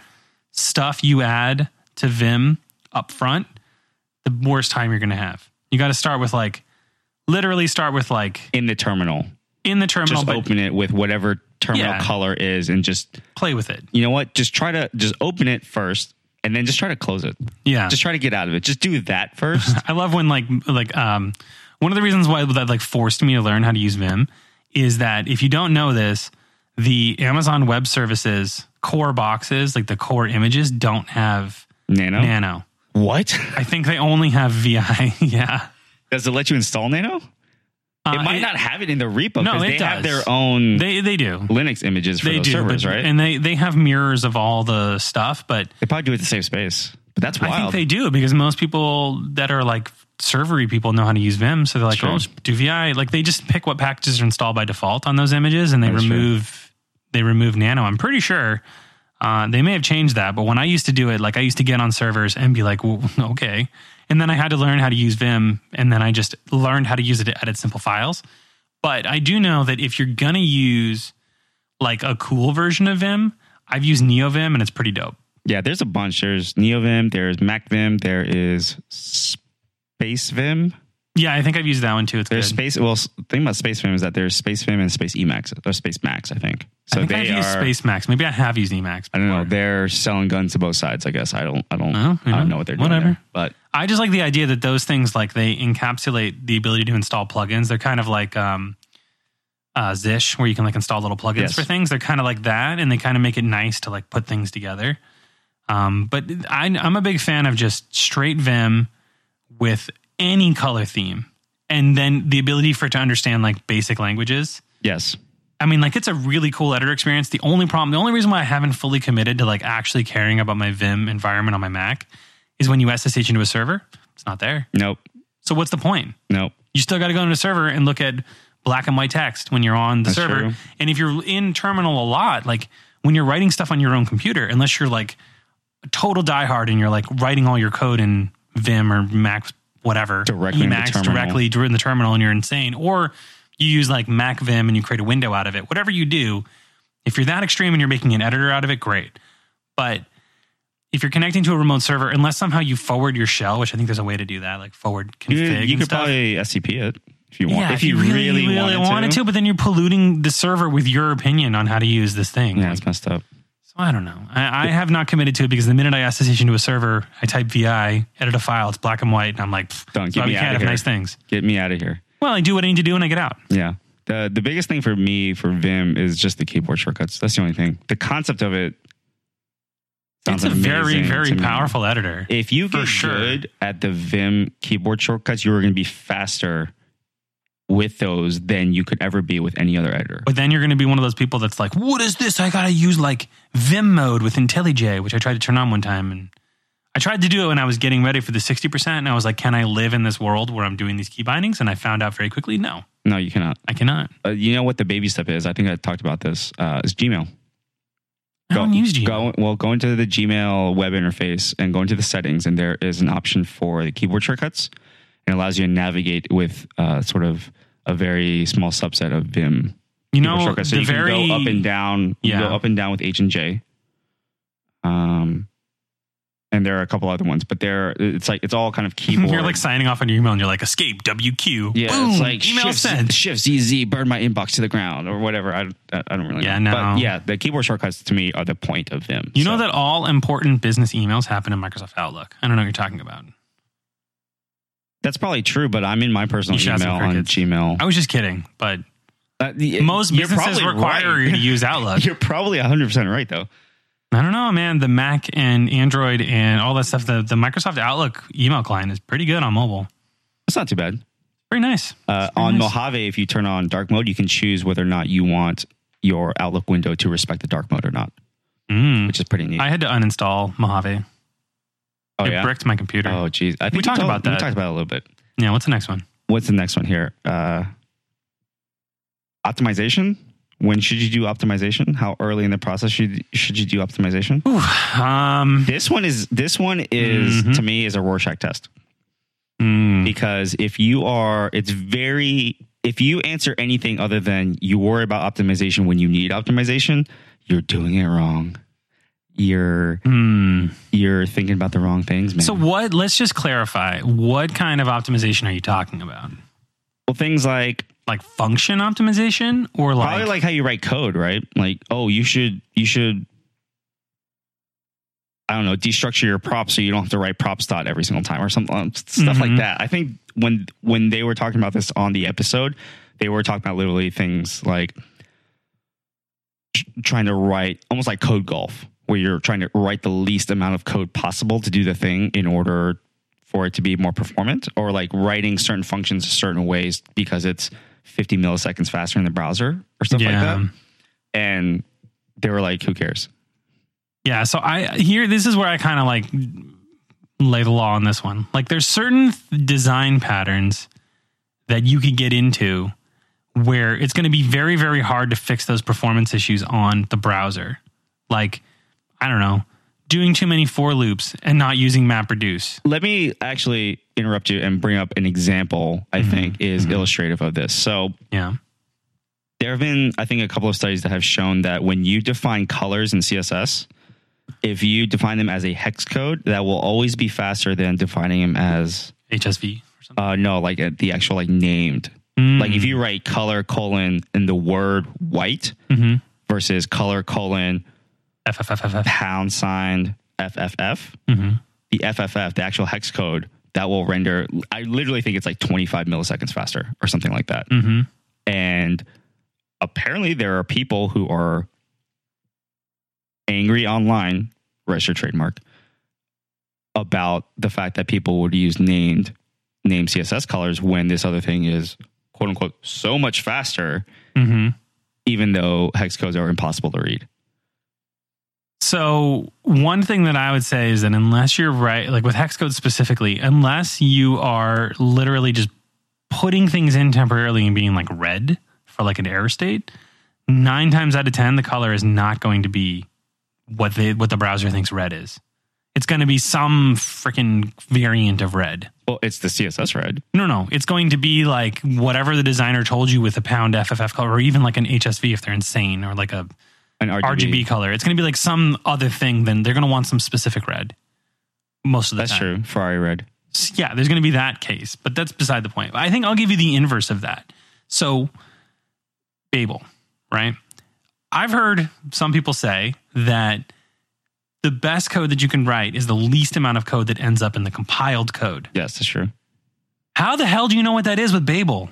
stuff you add to Vim up front, the worst time you're going to have. You got to start with like, literally start with like In the terminal, in the terminal, just but open it with whatever terminal Yeah. color is, and just play with it. you know what? Just try to just open it first, and then just try to close it. Yeah. Just try to get out of it. Just do that first. I love when like like um one of the reasons why that like forced me to learn how to use Vim is that if you don't know this, the Amazon Web Services core boxes, like the core images, don't have Nano. Nano. What? I think they only have VI. yeah. Does it let you install Nano? Uh, it might not have it in the repo No, it they have does. their own They they do. Linux images for They those do, servers, but, right? and they they have mirrors of all the stuff, but they probably do it the same space. But that's wild. I think they do because most people that are like servery people know how to use Vim, so they're like, True. oh, do VI. Like they just pick what packages are installed by default on those images, and they That is true. remove they remove Nano. I'm pretty sure uh, they may have changed that, but when I used to do it, like I used to get on servers and be like, well, okay, and then I had to learn how to use Vim, and then I just learned how to use it to edit simple files. But I do know that if you're gonna use like a cool version of Vim, I've used NeoVim and it's pretty dope. yeah, there's a bunch. There's NeoVim, there's MacVim, there is SpaceVim. Yeah, I think I've used that one too. It's There's good. Space. Well, the thing about SpaceVim is that there's SpaceVim and Space Emacs or Spacemacs, I think. So I think they I've are. used Space Max. Maybe I have used Emacs. I don't know. They're selling guns to both sides. I guess I don't. I don't. Oh, I don't know what they're doing. Whatever. there. But I just like the idea that those things like they encapsulate the ability to install plugins. They're kind of like um, uh, Zsh, where you can like install little plugins Yes. for things. They're kind of like that, and they kind of make it nice to like put things together. Um, but I, I'm a big fan of just straight Vim with any color theme, and then the ability for it to understand like basic languages. yes, I mean, like it's a really cool editor experience. The only problem, the only reason why I haven't fully committed to like actually caring about my Vim environment on my Mac is when you SSH into a server, it's not there. nope, So what's the point? nope. You still got to go into a server and look at black and white text when you're on the That's server. true. And if you're in terminal a lot, like when you're writing stuff on your own computer, unless you're like a total diehard and you're like writing all your code in Vim or Mac, whatever, Directly in Emacs terminal. directly in the terminal, and you're insane, or you use like Mac Vim and you create a window out of it. Whatever you do, if you're that extreme and you're making an editor out of it, great. But if you're connecting to a remote server, unless somehow you forward your shell, which I think there's a way to do that, like forward config. You, you could stuff. probably SCP it if you want. Yeah, if, you really, really wanted, to. but then you're polluting the server with your opinion on how to use this thing. Yeah, Like, it's messed up. So I don't know. I, I have not committed to it because the minute I SSH into a server, I type VI, edit a file, it's black and white, and I'm like, Don't get me can't out of here. nice things. Get me out of here. Well, I do what I need to do and I get out. Yeah. The the biggest thing for me for Vim is just the keyboard shortcuts. That's the only thing. The concept of it sounds it's a very, very powerful editor. If you get sure. good at the Vim keyboard shortcuts, you are going to be faster with those than you could ever be with any other editor. But then you're going to be one of those people that's like, what is this? I got to use like Vim mode with IntelliJ, which I tried to turn on one time. And I tried to do it when I was getting ready for the 60%. And I was like, can I live in this world where I'm doing these key bindings? And I found out very quickly, no, No, you cannot. I cannot. Uh, you know what the baby step is? I think I talked about this. Uh, is Gmail. I don't use Gmail. Go, well, go into the Gmail web interface and go into the settings, and there is an option for the keyboard shortcuts. And it allows you to navigate with uh, sort of a very small subset of Vim You know, shortcuts. So the you very can go up and down. Yeah. go up and down with H and J. Um, and there are a couple other ones, but they're it's like it's all kind of keyboard. You're like signing off on your email and you're like, escape WQ. yeah, Boom, it's like email shift, sent. shift ZZ, burn my inbox to the ground or whatever. I, I I don't really Yeah, know. no. But yeah, the keyboard shortcuts to me are the point of Vim. You know that all important business emails happen in Microsoft Outlook. I don't know what you're talking about. That's probably true, but I'm in my personal You should have some email on crickets. Gmail. I was just kidding, but Uh, most you're businesses probably require right. you to use Outlook. You're probably 100% right, though. I don't know, man. The Mac and Android and all that stuff, the, the Microsoft Outlook email client is pretty good on mobile. That's not too bad. Very nice. Uh, on nice. Mojave, if you turn on dark mode, you can choose whether or not you want your Outlook window to respect the dark mode or not, Mm. which is pretty neat. I had to uninstall Mojave. Oh, it yeah. bricked my computer. Oh, geez. I think We talked told- about We talked about it a little bit. Yeah, what's the next one? What's the next one here? Uh, optimization. When should you do optimization? How early in the process should should you do optimization? Um, This one is this one is Mhm. to me is a Rorschach test. mm, because if you are it's very if you answer anything other than you worry about optimization when you need optimization you're doing it wrong you're mm. you're thinking about the wrong things man So what? Let's just clarify. What kind of optimization are you talking about? well things like Like function optimization, or like, probably like how you write code right like oh you should you should I don't know, destructure your props so you don't have to write props dot every single time or something um, stuff like Mhm. that. I think when when they were talking about this on the episode, they were talking about literally things like trying to write almost like code golf, where you're trying to write the least amount of code possible to do the thing in order for it to be more performant, or like writing certain functions certain ways because it's 50 milliseconds faster in the browser or stuff like that. And they were like, who cares? Yeah, so I here this is where I kind of like lay the law on this one. Like there's certain th- design patterns that you could get into where it's going to be very very hard to fix those performance issues on the browser. Like I don't know, doing too many for loops and not using MapReduce. Let me actually interrupt you and bring up an example I think is illustrative of this. So Yeah. there have been, I think, a couple of studies that have shown that when you define colors in CSS, if you define them as a hex code, that will always be faster than defining them as HSV or something. uh, no, like uh, the actual like named. Like if you write color colon in the word white Mhm. versus color colon FFFFF. pound sign FFF, Mhm. the FFF, the actual hex code, that will render. I literally think it's like 25 milliseconds faster or something like that. Mhm. And apparently, there are people who are angry online, registered trademark, about the fact that people would use named name CSS colors when this other thing is quote unquote so much faster, Mhm. even though hex codes are impossible to read. So one thing that I would say is that unless you're right, like with hex code specifically, unless you are literally just putting things in temporarily and being like red for like an error state, nine times out of ten, the color is not going to be what they what the browser thinks red is. It's going to be some freaking variant of red. Well, it's the CSS red. No, no, it's going to be like whatever the designer told you with a pound FFF color, or even like an HSV if they're insane, or like a An RGB. RGB color. It's going to be like some other thing. Then they're going to want some specific red. Most of the That's time. true. Ferrari red. Yeah, there's going to be that case, but that's beside the point. I think I'll give you the inverse of that. So, Babel, right? I've heard some people say that the best code that you can write is the least amount of code that ends up in the compiled code. Yes, that's true. How the hell do you know what that is with Babel?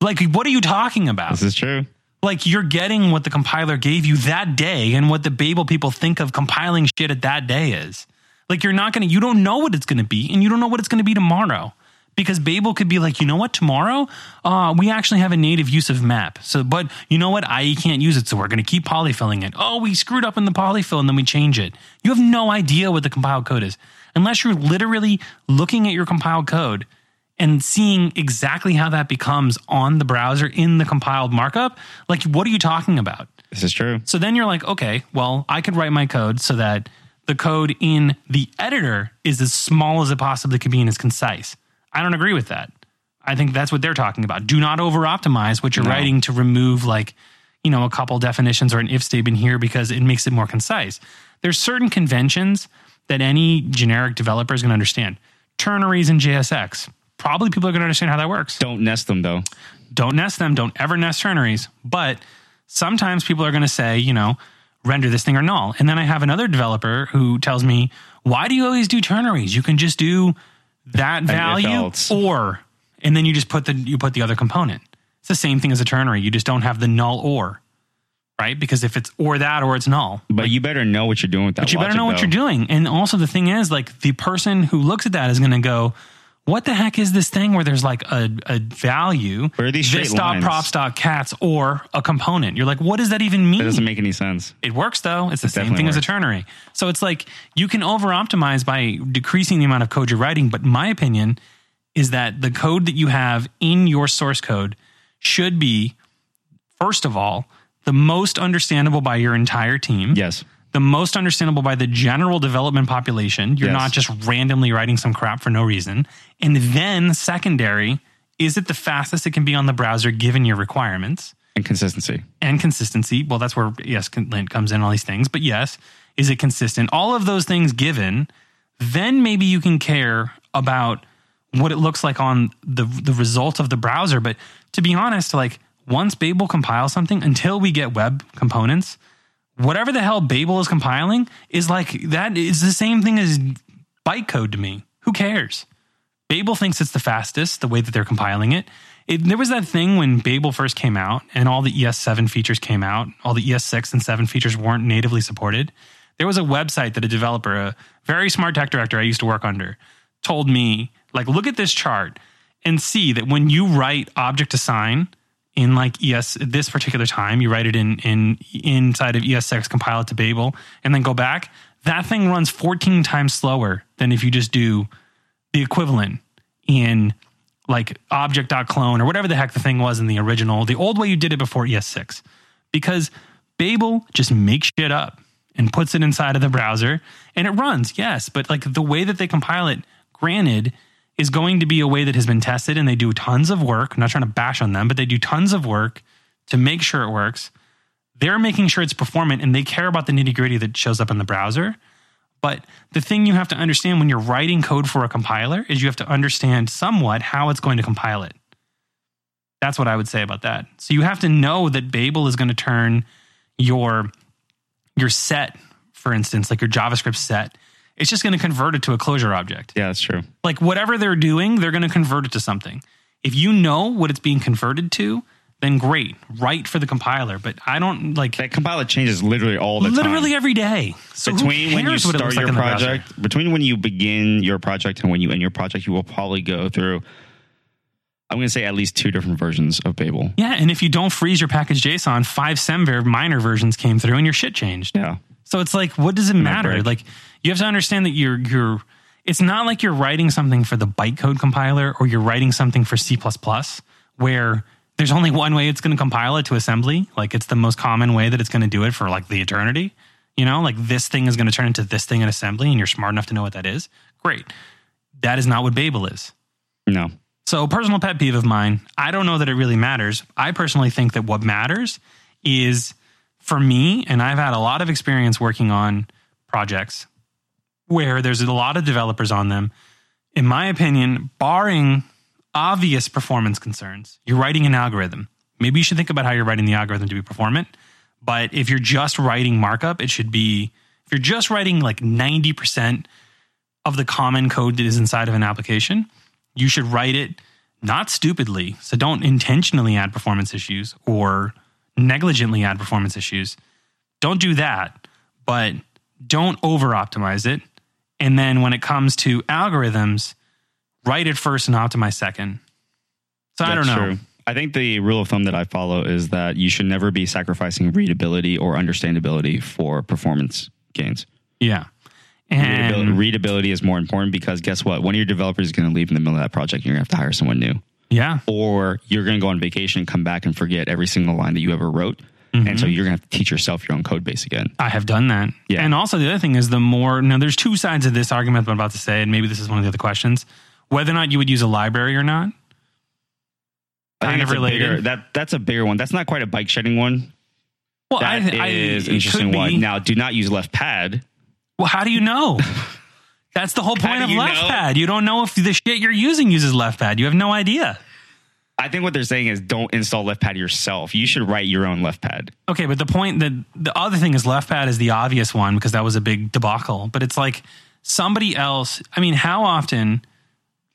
Like, what are you talking about? This is true. Like you're getting what the compiler gave you that day and what the Babel people think of compiling shit at that day is. Like you're not to, you don't know what it's to be and you don't know what it's to be tomorrow. Because Babel could be like, you know what, tomorrow, uh, we actually have a native use of map. So, but you know what, IE can't use it, so we're going to keep polyfilling it. Oh, we screwed up in the polyfill and then we change it. You have no idea what the compiled code is. Unless you're literally looking at your compiled code and seeing exactly how that becomes on the browser in the compiled markup, like what are you talking about? This is true. So then you're like, okay, well, I could write my code so that the code in the editor is as small as it possibly could be and as concise. I don't agree with that. I think that's what they're talking about. Do not over optimize what you're No. writing to remove like, you know, a couple definitions or an if statement here because it makes it more concise. There's certain conventions that any generic developer is going to understand. Ternaries and JSX. Probably people are going to understand how that works Don't nest them though. don't nest them, don't ever nest ternaries. But sometimes people are going to say, you know, render this thing or null. And then I have another developer who tells me, why do you always do ternaries? You can just do that value or, and then you just put the, you put the other component. It's the same thing as a ternary. You just don't have the null or, right? Because if it's or that or it's null, But you better know what you're doing with that. but you better logic, know what you're doing. And also the thing is, like the person who looks at that is going to go, "What the heck is this thing where there's like a, a value Where are these straight this dot lines? props dot cats or a component?" You're like, "What does that even mean?" That doesn't make any sense. it works though. It's the same definitely thing as a ternary. So it's like you can over optimize by decreasing the amount of code you're writing. But my opinion is that the code that you have in your source code should be, first of all, the most understandable by your entire team Yes. The most understandable by the general development population. You're Yes. not just randomly writing some crap for no reason. And then secondary, is it the fastest it can be on the browser given your requirements And consistency. and consistency? Well, that's where ESLint comes in all these things. But yes, is it consistent? All of those things given, then maybe you can care about what it looks like on the the result of the browser. But to be honest, like once Babel compiles something, until we get web components, whatever the hell Babel is compiling is like that is the same thing as bytecode to me. Who cares? Babel thinks it's the fastest, the way that they're compiling it. it, there was that thing when Babel first came out and all the ES7 features came out, all the ES6 and 7 features weren't natively supported. There was a website that a developer, a very smart tech director I used to work under, told me, like, look at this chart and see that when you write object assign in like ES this particular time, you write it in in inside of ES6, compile it to Babel, and then go back, that thing runs 14 times slower than if you just do the equivalent in like object.clone or whatever the heck the thing was in the original, the old way you did it before ES6. Because Babel just makes shit up and puts it inside of the browser and it runs, yes, but like the way that they compile it, granted, is going to be a way that has been tested and they do tons of work. I'm not trying to bash on them, but they do tons of work to make sure it works. They're making sure it's performant and they care about the nitty gritty that shows up in the browser. But the thing you have to understand when you're writing code for a compiler is you have to understand somewhat how it's going to compile it. That's what I would say about that. So you have to know that Babel is going to turn your your set, for instance, like your JavaScript set, it's just going to convert it to a closure object. Yeah, that's true. Like whatever they're doing, they're going to convert it to something. If you know what it's being converted to, then great, write for the compiler. But I don't like That compiler changes literally all the time. literally every day. So who between when you cares what it start like your the project, between when you begin your project and when you end your project, you will probably go through. I'm going to say at least two different versions of Babel. Yeah, and if you don't freeze your package JSON, five semver minor versions came through and your shit changed. Yeah, So it's like, what does it matter? Like, you have to understand that you're you're. It's not like you're writing something for the bytecode compiler or you're writing something for C where there's only one way it's going to compile it to assembly. Like it's the most common way that it's going to do it for like the eternity. You know, like this thing is going to turn into this thing in assembly, and you're smart enough to know what that is. Great. That is not what Babel is. no, So, personal pet peeve of mine, I don't know that it really matters. I personally think that what matters is for me, and I've had a lot of experience working on projects where there's a lot of developers on them. In my opinion, barring obvious performance concerns, you're writing an algorithm. Maybe you should think about how you're writing the algorithm to be performant. But if you're just writing markup, it should be, if you're just writing like 90% of the common code that is inside of an application, you should write it not stupidly. So don't intentionally add performance issues or negligently add performance issues. Don't do that, but don't over optimize it. And then when it comes to algorithms, write it first and optimize second. So I don't know. true. I think the rule of thumb that I follow is that you should never be sacrificing readability or understandability for performance gains. Yeah. Readability, And readability is more important because guess what? One of your developers is going to leave in the middle of that project. and You're going to have to hire someone new. Yeah, or you're going to go on vacation and come back and forget every single line that you ever wrote. And so mm-hmm. you're going to have to teach yourself your own code base again. I have done that. Yeah. And also the other thing is the more now there's two sides of this argument I'm about to say, and maybe this is one of the other questions. Whether or not you would use a library or not. I Kind of a bigger, related. that that's a bigger one. That's not quite a bike shedding one. Well, That I, is I, interesting one. be. Now, do not use left pad. Well, how do you know? That's the whole point of left know? pad. You don't know if the shit you're using uses left pad. You have no idea. I think what they're saying is don't install left pad yourself. You should write your own left pad. Okay, but the point that the other thing is left pad is the obvious one because that was a big debacle. But it's like somebody else. I mean, how often?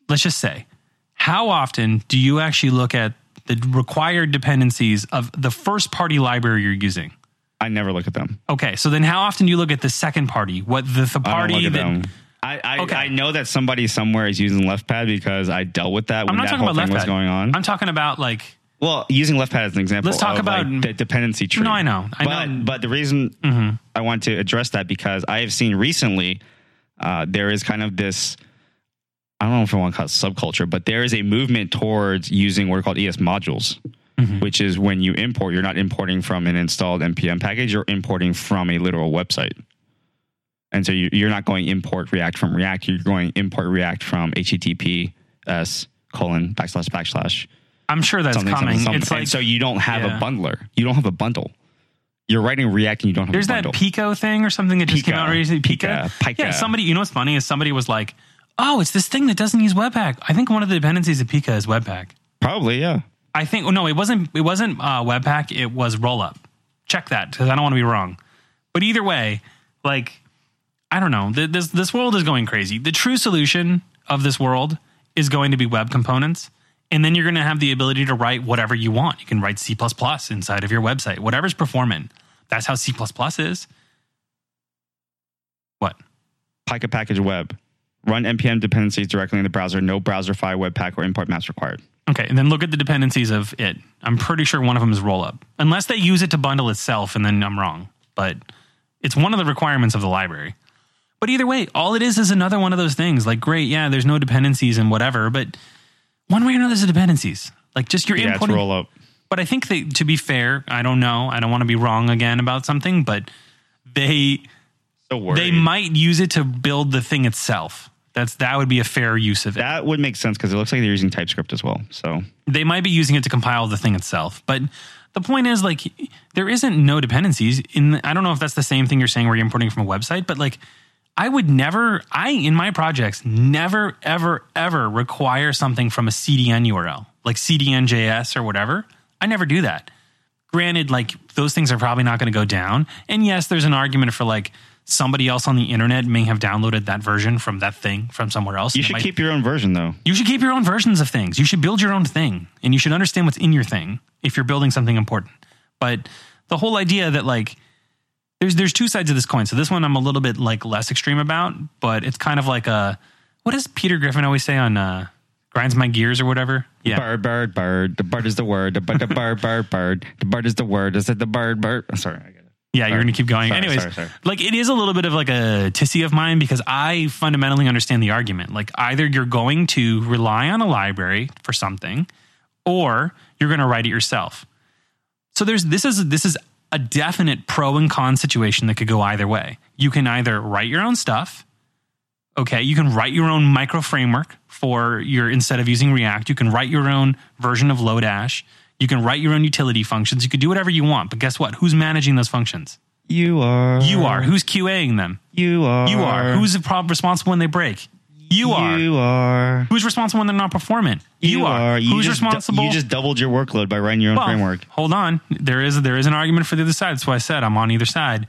Let's just say, how often do you actually look at the required dependencies of the first party library you're using? I never look at them. Okay, so then how often do you look at the second party? What the, the I don't party look at that? them. I, I, Okay. I know that somebody somewhere is using left pad because I dealt with that when I'm not that talking whole about thing left was pad. going on. I'm talking about like Well, using left pad as an example. Let's talk of, about- like, the dependency tree. No, I know. I but, know. Mm-hmm. But the reason I want to address that because I have seen recently uh, there is kind of this. I don't know if I want to call it subculture, but there is a movement towards using what are called ES modules, Mm-hmm. which is when you import, you're not importing from an installed npm package, you're importing from a literal website. And so you- you're not going import React from React, you're going import React from HTTPS colon backslash backslash I'm sure that's something, coming. something, something. It's And like so you don't have Yeah. a bundler. You don't have a bundle. You're writing React and you don't have. There's that. Pico thing or something that just came out recently. Pika. Pika. Pika. Yeah, somebody. You know what's funny is somebody was like, "Oh, it's this thing that doesn't use Webpack." I think one of the dependencies of Pika is Webpack. Probably, yeah. I think. oh, No, it wasn't. It wasn't uh, Webpack. It was Rollup. Check that because I don't want to be wrong. But either way, like, I don't know. This this world is going crazy. The true solution of this world is going to be web components. And then you're going to have the ability to write whatever you want. You can write C inside of your website, whatever's performant. That's how C is. What? Pika package web. Run npm dependencies directly in the browser. No browserify, webpack, or import maps required. Okay, and then look at the dependencies of it. I'm pretty sure one of them is rollup, unless they use it to bundle itself, and then I'm wrong. But it's one of the requirements of the library. But either way, all it is is another one of those things. Like, great, yeah, there's no dependencies and whatever, but one way or another, there's a dependencies. Like, just your Yeah, it's inputting. roll up. But I think they, to be fair, I don't know. I don't want to be wrong again about something, but they So they might use it to build the thing itself. That's that would be a fair use of it. that would make sense because it looks like they're using TypeScript as well. So they might be using it to compile the thing itself. But the point is, like, there isn't no dependencies. In I don't know if that's the same thing you're saying where you're importing from a website, but like, I would never, I in my projects never, ever, ever require something from a CDN URL like CDN.js or whatever. I never do that. Granted, like those things are probably not going to go down. And yes, there's an argument for like somebody else on the internet may have downloaded that version from that thing from somewhere else. you should might- keep your own version though. you should keep your own versions of things. You should build your own thing and you should understand what's in your thing if you're building something important. But the whole idea that like there's there's two sides of this coin. So this one I'm a little bit like less extreme about, but it's kind of like a what does Peter Griffin always say on uh grinds my gears or whatever? Yeah. Bird, bird, bird. The bird is the word. The bird, the bird, bird, bird. The bird is the word. Is it the bird, bird? I'm sorry. I get it. Yeah, you're going to keep going. Sorry, Anyways, sorry, like it is a little bit of like a tissy of mine because I fundamentally understand the argument. Like either you're going to rely on a library for something or you're going to write it yourself. So there's this is this is a definite pro and con situation that could go either way. You can either write your own stuff. Okay, you can write your own micro framework for your instead of using React, you can write your own version of Lodash. You can write your own utility functions. You can do whatever you want, but guess what? Who's managing those functions? You are. You are. Who's QAing them? You are. You are. Who's the prob- responsible when they break? You are. You are. Who's responsible when they're not performant? You, are. You Who's just, responsible? You just doubled your workload by writing your own Well, framework. Hold on. There is there is an argument for the other side. That's why I said I'm on either side.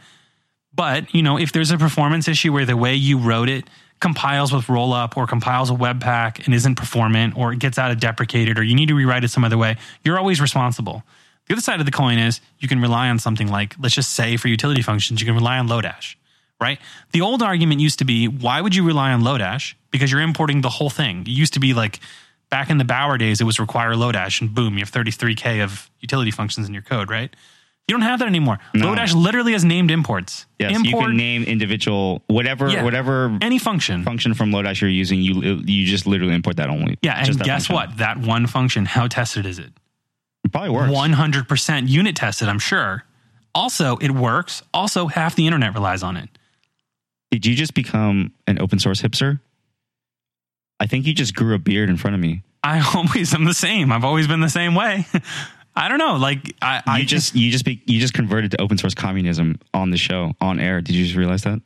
But you know, if there's a performance issue where the way you wrote it compiles with rollup or compiles a webpack and isn't performant or it gets out of deprecated or you need to rewrite it some other way, you're always responsible. The other side of the coin is you can rely on something like, let's just say for utility functions, you can rely on Lodash, right? The old argument used to be, why would you rely on Lodash? Because you're importing the whole thing. It used to be like back in the Bower days, it was require Lodash, and boom, you have 33K of utility functions in your code, right? You don't have that anymore. No. Lodash literally has named imports. Yes, you can name individual whatever Yeah. whatever any function. function from Lodash you're using. You you just literally import that only. yeah, and guess function. what? That one function, how tested is it? It probably works. 100% unit tested, I'm sure. Also, it works. Also, half the internet relies on it. Did you just become an open source hipster? I think you just grew a beard in front of me. I always am the same. I've always been the same way. I don't know. Like I, I you just you just be, you just converted to open source communism on the show on air. Did you just realize that?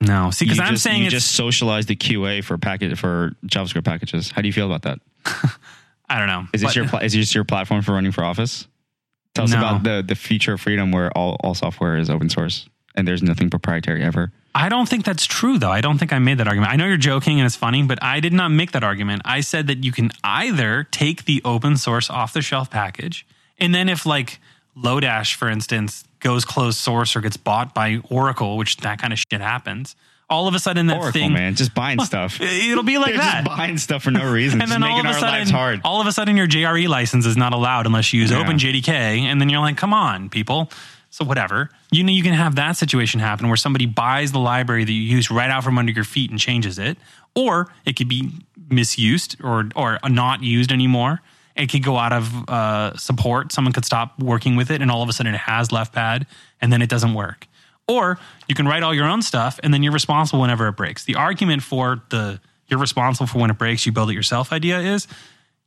no. See, because I'm just- saying you it's. just socialized the QA for packet for JavaScript packages. How do you feel about that? I don't know. Is this But- your is this your platform for running for office? Tell us No. about the the future of freedom where all, all software is open source and there's nothing proprietary ever. I don't think that's true, though. I don't think I made that argument. I know you're joking and it's funny, but I did not make that argument. I said that you can either take the open source off the shelf package, and then if like Lodash, for instance, goes closed source or gets bought by Oracle, which that kind of shit happens, all of a sudden that Oracle, thing, man, just buying stuff. it'll be like that. just buying stuff for no reason. and then all of a sudden, all of a sudden, your JRE license is not allowed unless you use Yeah. OpenJDK, and then you're like, "Come on, people!" So whatever, you know, you can have that situation happen where somebody buys the library that you use right out from under your feet and changes it, or it could be misused or or not used anymore. It could go out of uh, support. Someone could stop working with it, and all of a sudden, it has left pad, and then it doesn't work. Or you can write all your own stuff and then you're responsible whenever it breaks. The argument for the you're responsible for when it breaks, you build it yourself idea is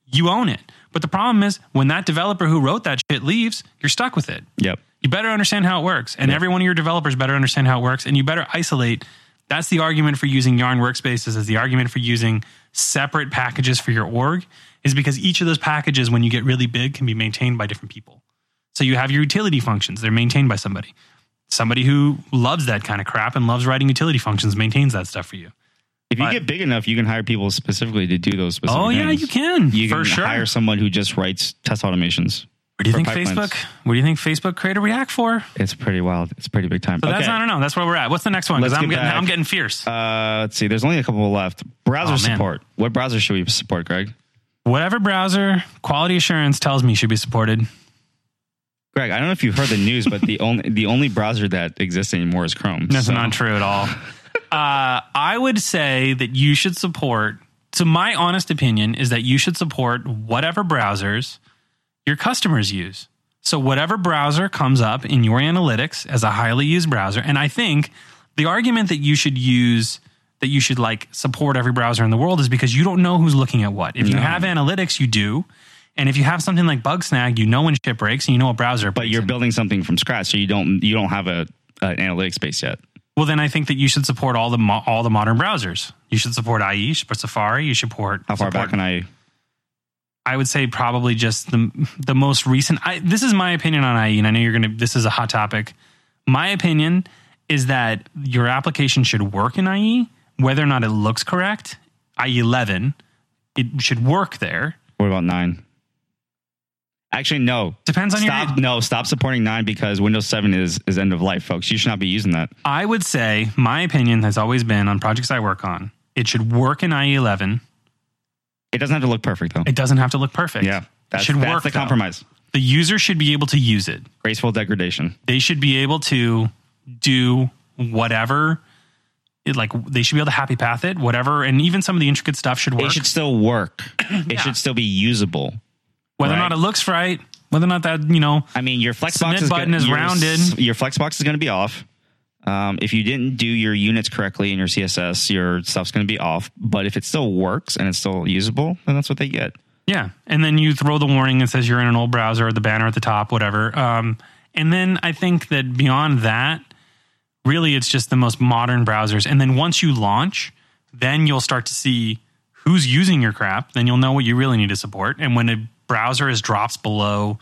you own it. But the problem is when that developer who wrote that shit leaves, you're stuck with it. Yep. You better understand how it works. And every one of your developers better understand how it works. And you better isolate. That's the argument for using Yarn workspaces, is the argument for using separate packages for your org, is because each of those packages, when you get really big, can be maintained by different people. So you have your utility functions, they're maintained by somebody. Somebody who loves that kind of crap and loves writing utility functions maintains that stuff for you. If you But- get big enough, you can hire people specifically to do those specific Oh yeah, things. you can You for can sure. hire someone who just writes test automations. What do you think pipelines. Facebook? What do you think Facebook created React for? It's pretty wild. It's pretty big time. So that's Okay. I don't know. That's where we're at. What's the next one? Because I'm get getting. I'm getting fierce. Uh, let's see. There's only a couple left. Browser Oh, man. support. What browser should we support, Greg? Whatever browser quality assurance tells me should be supported. Greg, I don't know if you've heard the news, but the only the only browser that exists anymore is Chrome. That's So- not true at all. uh, I would say that you should support. So my honest opinion is that you should support whatever browsers your customers use. So whatever browser comes up in your analytics as a highly used browser, and I think the argument that you should use that you should like support every browser in the world is because you don't know who's looking at what. If you have analytics, you do. And if you have something like Bugsnag, you know when shit breaks and you know what browser. But you're in. building something from scratch, so you don't you don't have a an analytics base yet. Well, then I think that you should support all the mo- all the modern browsers. You should support IE, you should support Safari, you should support. How far support- back can I? I would say probably just the the most recent. I, this is my opinion on IE, and I know you're gonna. This is a hot topic. My opinion is that your application should work in IE, whether or not it looks correct. IE 11, it should work there. What about nine? Actually, no. Depends on Stop. your. No, stop supporting nine because Windows Seven is is end of life, folks. You should not be using that. I would say my opinion has always been on projects I work on. It should work in IE 11. It doesn't have to look perfect though. It doesn't have to look perfect. yeah, that's, it should that's work. the though. compromise. The user should be able to use it. Graceful degradation. They should be able to do whatever. It, like they should be able to happy path it, whatever, and even some of the intricate stuff should work. It should still work. It Yeah. should still be usable. whether or not it looks right, whether or not that you know. I mean, your Flexbox Submit is button gonna, is your, rounded. Your Flexbox is going to be off. Um, if you didn't do your units correctly in your CSS, your stuff's going to be off. But if it still works and it's still usable, then that's what they get. Yeah, and then you throw the warning that says you're in an old browser, or the banner at the top, whatever. Um, and then I think that beyond that, really, it's just the most modern browsers. And then once you launch, then you'll start to see who's using your crap. Then you'll know what you really need to support. And when a browser is drops below,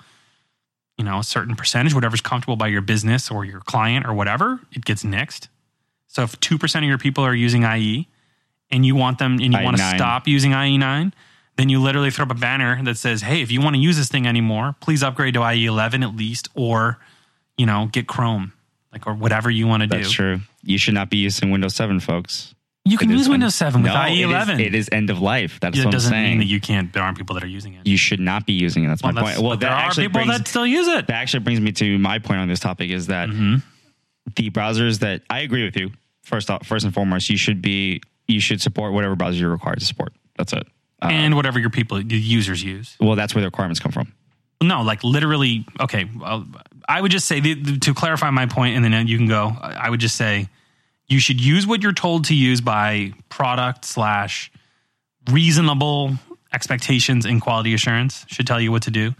you know, a certain percentage, whatever's comfortable by your business or your client or whatever, it gets nixed. So if two percent of your people are using IE, and you want them and you want to IE9. stop using IE9, then you literally throw up a banner that says, "Hey, if you want to use this thing anymore, please upgrade to IE11 at least, or you know, get Chrome, like or whatever you want to do." That's true. You should not be using Windows 7, folks. You can use Windows end- 7 with No, it is- IE11. It is, end of life. That's It what I'm doesn't mean saying. that you can't. There aren't people that are using it. you should not be using it. That's well, my that's- point. Well, there are people brings, that still use it. that actually brings me to my point on this topic is that Mm-hmm. the browsers that I agree with you. First off, first and foremost, you should be you should support whatever browser you're required to support. That's it. Uh, and whatever your people, the users use. well, that's where the requirements come from. No, like literally. Okay, well, I would just say the, the- to clarify my point, and then you can go. I would just say you should use what you're told to use by product slash reasonable expectations and quality assurance should tell you what to do.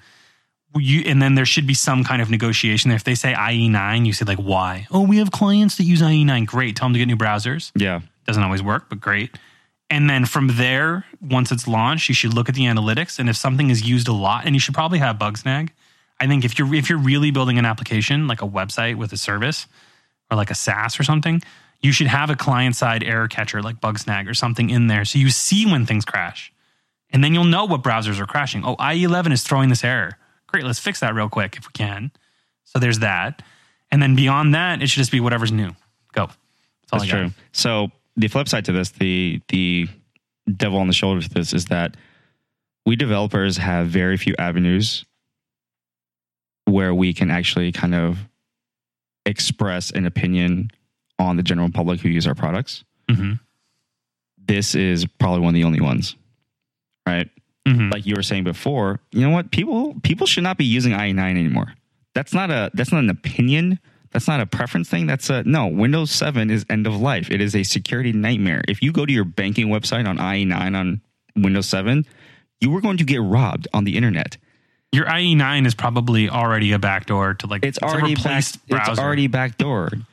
You, and then there should be some kind of negotiation. there. If they say IE9, you say like, why? Oh, we have clients that use IE9. Great. Tell them to get new browsers. Yeah. Doesn't always work, but great. And then from there, once it's launched, you should look at the analytics. And if something is used a lot, and you should probably have Bugsnag. I think if you're if you're really building an application like a website with a service or like a SaaS or something, you should have a client side error catcher like Bugsnag or something in there, so you see when things crash, and then you'll know what browsers are crashing. Oh, IE11 is throwing this error. Great, let's fix that real quick if we can. So there's that, and then beyond that, it should just be whatever's new. Go. That's, all That's I got. true. So the flip side to this, the the devil on the shoulder to this is that we developers have very few avenues where we can actually kind of express an opinion on the general public who use our products. hmm This is probably one of the only ones. Right? hmm Like you were saying before, you know what? People people should not be using IE9 anymore. That's not a that's not an opinion. That's not a preference thing. That's a no. Windows 7 is end of life. It is a security nightmare. If you go to your banking website on IE9 on Windows 7, you are going to get robbed on the internet. Your IE9 is probably already a backdoor to like It's a already back, replaced browser. it's already backdoored.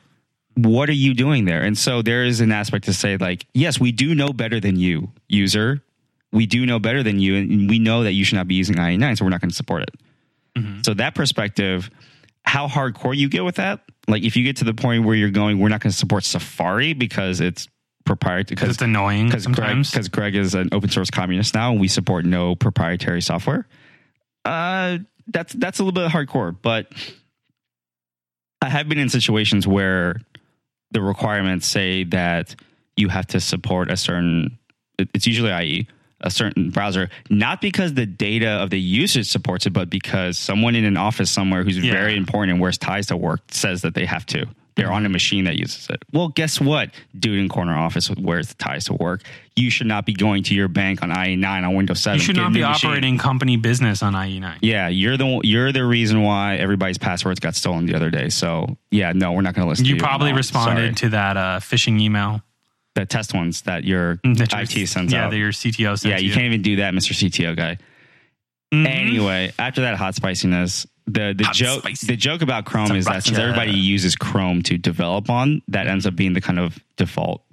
What are you doing there? And so there is an aspect to say like, yes, we do know better than you, user. We do know better than you, and we know that you should not be using IE9, so we're not going to support it. Mm-hmm. So that perspective, how hardcore you get with that, like if you get to the point where you're going, we're not going to support Safari because it's proprietary Because it's annoying because Greg, Greg is an open source communist now, and we support no proprietary software. Uh, that's that's a little bit hardcore, but I have been in situations where the requirements say that you have to support a certain. It's usually IE a certain browser, not because the data of the usage supports it, but because someone in an office somewhere who's Yeah. very important and wears ties to work says that they have to. They're on a machine that uses it. Well, guess what? Dude in corner office wears ties to work. You should not be going to your bank on IE9 on Windows 7. you should not be machine. operating company business on E IE9. Yeah, you're the you're the reason why everybody's passwords got stolen the other day. So yeah, no, we're not going to listen. You to probably on that. responded Sorry. to that uh, phishing email. the test ones that your that your- IT sends yeah, out. that your CTO sends yeah, you can't even do that, Mr. CTO guy. Mhm. Anyway, after that hot spiciness, the the Hot joke the joke about Chrome is that since everybody uses Chrome to develop on, that ends up being the kind of default,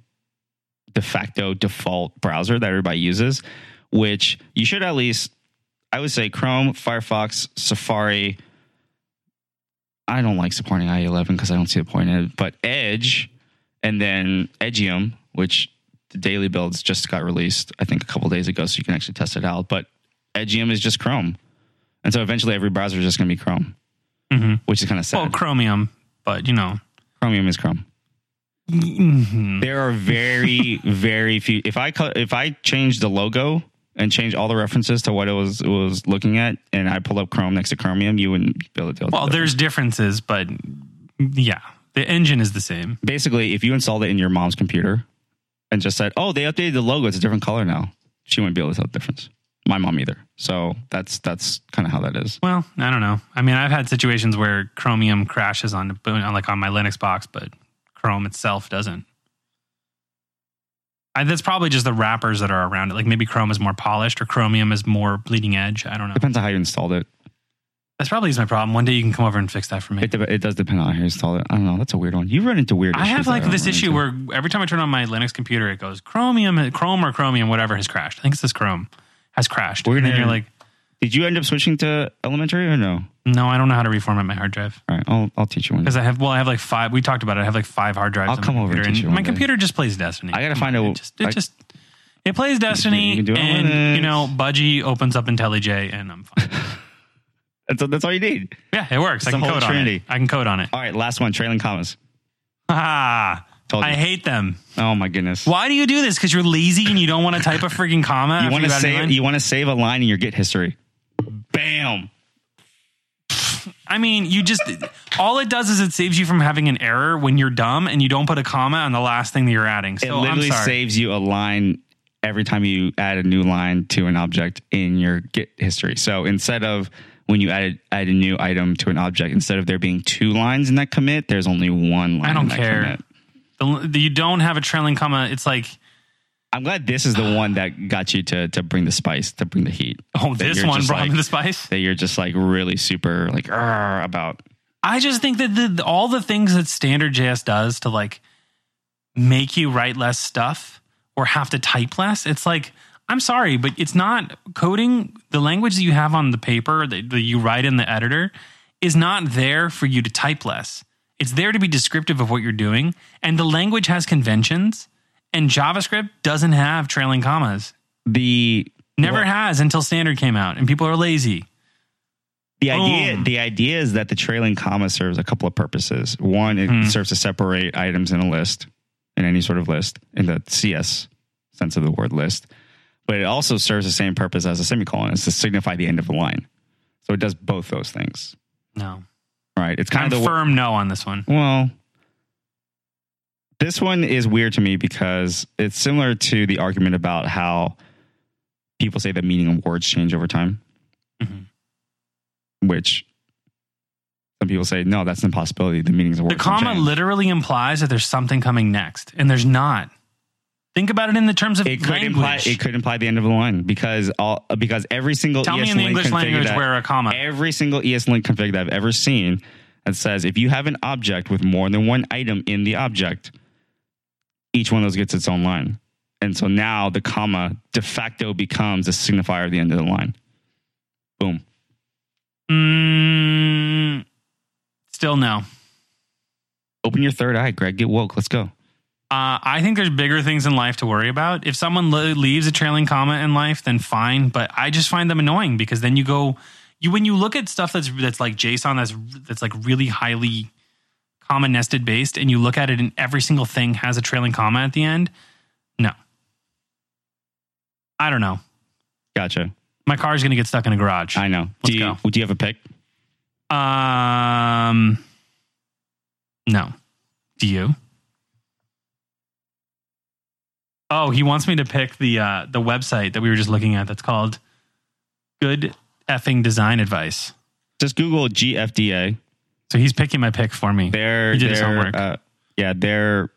de facto default browser that everybody uses. Which you should at least, I would say, Chrome, Firefox, Safari. I don't like supporting IE11 because I don't see the point in it. But Edge, and then Edgium, which the daily builds just got released, I think a couple days ago, so you can actually test it out. But Edgium is just Chrome. And so eventually every browser is just going to be Chrome, Mhm. which is kind of sad. Well, Chromium, but you know. Chromium is Chrome. Mhm. There are very, very few. If I cut, if I change the logo and change all the references to what it was it was looking at, and I pull up Chrome next to Chromium, you wouldn't be able to tell. Well, there's differences, but yeah, the engine is the same. basically if you installed it in your mom's computer and just said, "Oh, they updated the logo; it's a different color now," she wouldn't be able to tell the difference. My mom either. So that's that's kind of how that is. Well, I don't know. I mean, I've had situations where Chromium crashes on on like on my Linux box, but Chrome itself doesn't. I, that's probably just the wrappers that are around it. Like maybe Chrome is more polished or Chromium is more bleeding edge. I don't know. Depends on how you installed it. That's probably is my problem. One day you can come over and fix that for me. It, de- it does depend on how you installed it. I don't know. That's a weird one. You run into weird. I have like don't this issue into. where every time I turn on my Linux computer, it goes Chromium, Chrome or Chromium, whatever has crashed. I think it's this Chrome has crashed. We're and then you're like, Did you end up switching to elementary or no? no, I don't know how to reformat my hard drive All right, I'll I'll teach you one. because I have well, I have like five. We talked about it. I have like five hard drives. I'll on come my over and computer, teach you one my day. computer just plays Destiny. I gotta Come find on, a- It just, it I- just it plays Destiny, you can do it on and you know, Budgie opens up IntelliJ, and I'm fine. That's that's all you need. yeah, it works. It's I the can whole code on trinity. it. I can code on it. All right, last one. Trailing commas. Ah, Told you. I hate them. Oh my goodness. Why do you do this? Because you're lazy and you don't want to type a freaking comma. You want to you've added a save you want to save a line in your Git history. Bam. I mean, you just all it does is it saves you from having an error when you're dumb and you don't put a comma on the last thing that you're adding. So It literally saves you a line every time you add a new line to an object in your Git history. So instead of when you add add a new item to an object, instead of there being two lines in that commit, there's only one line. I don't care. commit. The, the- you don't have a trailing comma. It's like, I'm glad this is the ah. one that got you to to bring the spice, to bring the heat. oh, That this one brought like- me the spice. That you're just like really super like about. I just think that the, all the things that standard JS does to like make you write less stuff or have to type less, it's like, I'm sorry, but it's not coding. The language that you have on the paper that, that you write in the editor is not there for you to type less. It's there to be descriptive of what you're doing. And the language has conventions, and JavaScript doesn't have trailing commas. The Never Well- has until standard came out, and people are lazy. The idea, the idea is that the trailing comma serves a couple of purposes. One, it Hmm. serves to separate items in a list, in any sort of list, in the CS sense of the word list. But it also serves the same purpose as a semicolon, is to signify the end of a line. So it does both those things, No. Right? It's kind I'm of the firm no on this one. well. This one is weird to me because it's similar to the argument about how people say the meaning of words change over time. Mhm. which some people say no, that's an impossibility. The meanings of words The comma change. literally implies that there's something coming next, and there's not. Think about it in the terms of it could language. imply it could imply the end of the line because all because every single Tell me in the English language that- where a comma. every single ESLint config that I've ever seen that says if you have an object with more than one item in the object, each one of those gets its own line. And so now the comma de facto becomes a signifier of the end of the line. Boom. Mm, still no. Open your third eye, Greg. Get woke. Let's go. Uh, I think there's bigger things in life to worry about. If someone le- leaves a trailing comma in life, then fine. But I just find them annoying because then you go, you when you look at stuff that's that's like JSON that's that's like really highly comma nested based, and you look at it and every single thing has a trailing comma at the end. No, I don't know. Gotcha. My car is going to get stuck in a garage. I know. Let's do you go. do you have a pick? Um, no. Do you? Oh, he wants me to pick the uh, the website that we were just looking at. That's called Good Effing Design Advice. Just Google GFDA. So he's picking my pick for me. Their He did his homework. uh, yeah their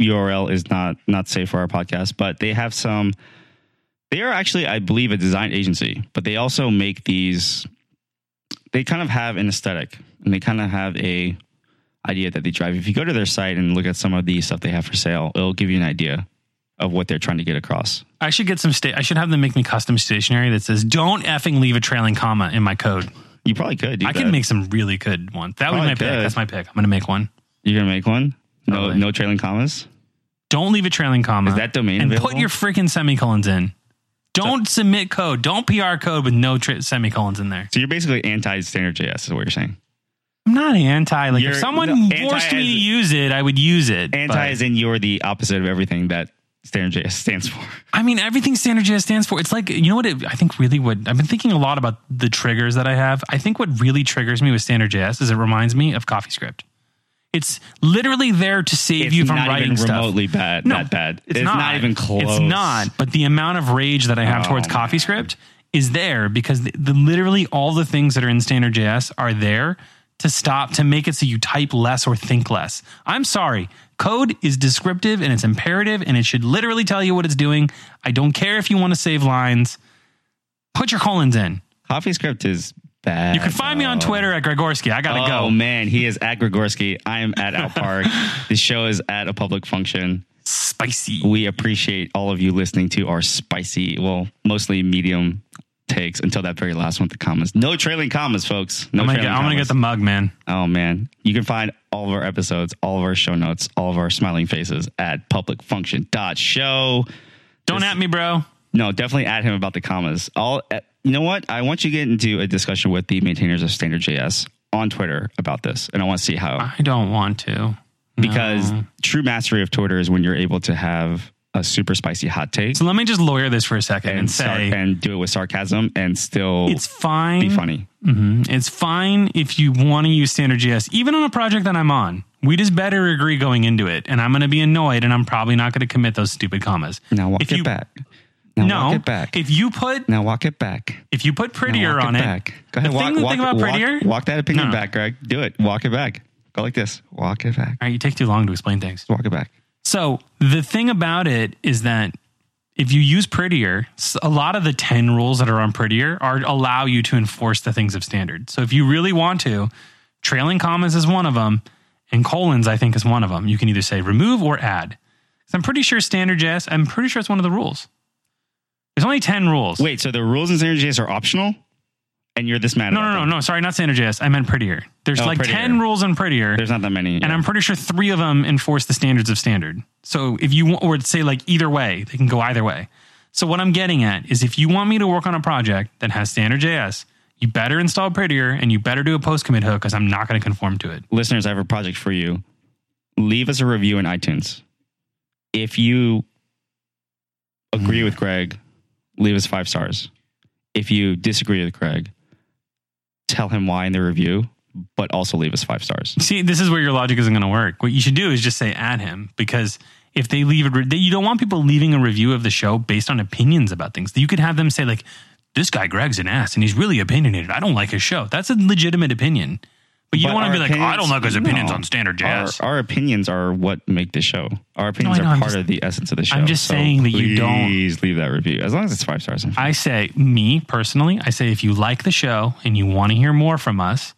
URL is not not safe for our podcast, but they have some. They are actually, I believe, a design agency, but they also make these. They kind of have an aesthetic, and they kind of have a idea that they drive. If you go to their site and look at some of the stuff they have for sale, it'll give you an idea of what they're trying to get across. I should get some sta- I should have them make me custom stationery that says "Don't effing leave a trailing comma" in my code. You probably could. I can that. make some really good ones. That was Probably my pick. That's my pick. I'm going to make one. You're gonna make one. No, Totally. no trailing commas. Don't leave a trailing comma. Is that domain and available? put your freaking semicolons in. Don't submit code. Don't PR code with no tri- semicolons in there. So you're basically anti standard JS, is what you're saying. I'm not anti. Like You're- if someone anti forced me as- to use it, I would use it. Anti but- is in you're the opposite of everything that standard JS stands for. I mean, everything standard JS stands for. It's like you know what? It, I think really what I've been thinking a lot about the triggers that I have. I think what really triggers me with standard JS is it reminds me of CoffeeScript. It's literally there to save It's you from not writing even stuff. remotely bad. No, that bad. It's, not. even close. It's not. But the amount of rage that I have Oh, towards. CoffeeScript is there because the, the literally all the things that are in standard JS are there to stop to make it so you type less or think less. I'm sorry. Code is descriptive and it's imperative and it should literally tell you what it's doing. I don't care if you want to save lines. Put your colons in. CoffeeScript is bad. You can find me on. Twitter at Gregorsky. I gotta go. Oh go. man, he is at Gregorsky. I am at Out Park. the show is at a public function. Spicy. We appreciate all of you listening to our spicy, well, mostly medium takes until that very last one with the commas. No trailing commas, folks. No I'm gonna, get, I'm gonna get the mug, man. Oh man, you can find all of our episodes, all of our show notes, all of our smiling faces at publicfunction.show. Don't This- at me, bro. No, definitely add him about the commas. All uh, you know what? I want you to get into a discussion with the maintainers of standard JS on Twitter about this, and I want to see how I don't want to. because No. true mastery of Twitter is when you're able to have a super spicy hot take So let me just lawyer this for a second and, and sar- say and do it with sarcasm and still it's fine. be funny. Mhm. It's fine if you want to use standard JS, even on a project that I'm on. We just better agree going into it, and I'm going to be annoyed, and I'm probably not going to commit those stupid commas. Now walk If it you- back. Now no, walk it back. if you put now walk it back. if you put prettier walk on it, back. Go ahead. the walk, thing, walk, thing about walk- prettier, Walk, that opinion no. back, Greg. Do it. Walk it back. Go like this. Walk it back. all right, you take too long to explain things. Walk it back. So the thing about it is that if you use prettier, a lot of the 10 rules that are on prettier are allow you to enforce the things of standard. So if you really want to, trailing commas is one of them, and colons I think is one of them. You can either say remove or add. So I'm pretty sure standard JS, I'm pretty sure it's one of the rules. There's only 10 rules. Wait, so the rules in standard JS are optional, and you're this mad no, no, no, no. Sorry, not standard JS. I meant prettier. There's Oh, like prettier. 10 rules in prettier. There's not that many. And I'm pretty sure three of them enforce the standards of standard. So if you want, or say like either way, they can go either way. So what I'm getting at is if you want me to work on a project that has standard JS, you better install Prettier and you better do a post commit hook because I'm not going to conform to it. listeners, I have a project for you. Leave us a review in iTunes. If you agree hmm. with Greg, leave us five stars. If you disagree with Greg, tell him why in the review, but also leave us five stars. See, this is where your logic isn't going to work. What you should do is just say add him because if they leave it, you don't want people leaving a review of the show based on opinions about things. You could have them say like, "This guy Greg's an ass and he's really opinionated. I don't like his show." That's a legitimate opinion. But you don't want to be like, "I don't like his opinions no. on standard JS." our opinions are what make the show. Our opinions I know, are I'm part just- of the essence of the show. I'm just saying that you don't- Please leave that review. As long as it's five stars. I say, me personally, I say if you like the show and you want to hear more from us,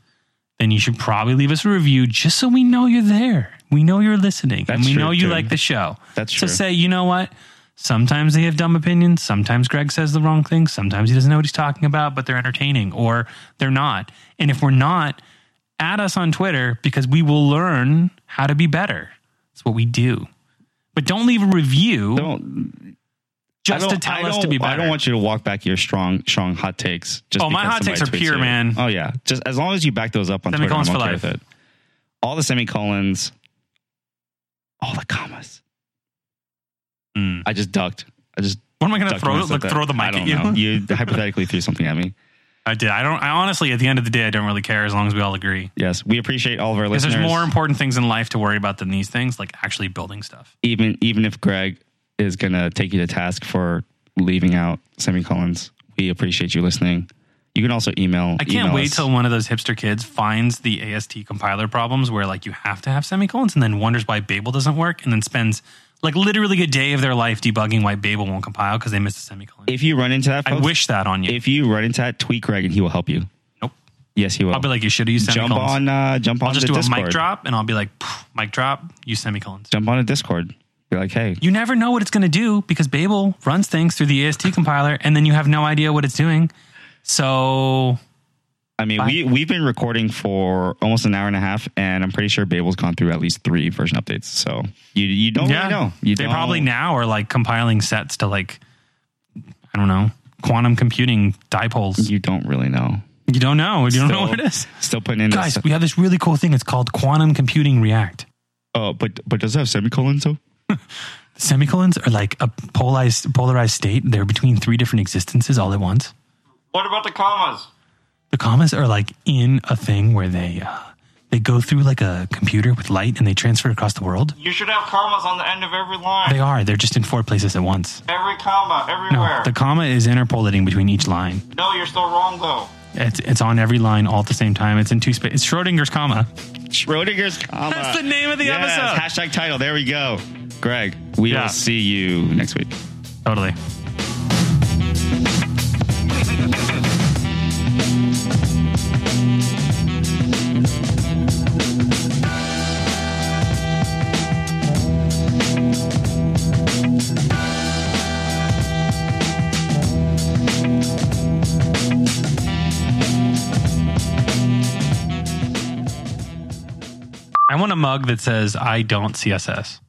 then you should probably leave us a review just so we know you're there. We know you're listening and we know you too. like the show. That's So true. say, you know what? Sometimes they have dumb opinions. Sometimes Greg says the wrong thing. Sometimes he doesn't know what he's talking about, but they're entertaining or they're not. And if we're not, add us on Twitter because we will learn how to be better. That's what we do. But don't leave a review Don't just to tell us to be better. I don't want you to walk back your strong, strong hot takes. Just Oh, my hot takes are pure, you. man. Oh yeah, just as long as you back those up on Twitter, I'm okay for with it. All the semicolons, all the commas. Mm. I just ducked. I just What am I going to throw? Like throw the mic at you? You hypothetically threw something at me. I did. I don't. I honestly, at the end of the day, I don't really care as long as we all agree. Yes, we appreciate all of our Because listeners. there's more important things in life to worry about than these things, like actually building stuff. even even if Greg is gonna take you to task for leaving out semicolons, we appreciate you listening. You can also email. I can't wait till one of those hipster kids finds the AST compiler problems where like you have to have semicolons and then wonders why Babel doesn't work and then spends like literally a day of their life debugging why Babel won't compile because they missed a semicolon. If you run into that, I wish that on you. If you run into that, tweet Greg and he will help you. nope. Yes, he will. I'll be like, you should have used jump semicolons. on, uh, jump on I'll just do Discord. a mic drop and I'll be like, mic drop, use semicolons. Jump on a Discord. Be like, hey, You never know what it's going to do because Babel runs things through the AST compiler and then you have no idea what it's doing. So I mean, we we've been recording for almost an hour and a half, and I'm pretty sure Babel's gone through at least three version updates. So you you don't really know. You they don't- probably now are like compiling sets to like, I don't know, quantum computing dipoles. You don't really know. You don't know. You don't know what it is. Still putting in Guys, this. we have this really cool thing. It's called quantum computing React. Oh, but but does it have semicolons though? Semicolons are like a polarized polarized state. They're between three different existences all at once. What about the commas? The commas are like in a thing where they uh, they go through like a computer with light and they transfer across the world. You should have commas on the end of every line. They are. They're just in four places at once. Every comma, everywhere. No, the comma is interpolating between each line. no, you're still wrong though. It's it's on every line all at the same time. It's in two space. It's Schrodinger's comma. Schrodinger's comma. That's the name of the Yes, episode. Hashtag title. There we go. Greg, we Yeah. will see you next week. Totally. A mug that says "I don't CSS."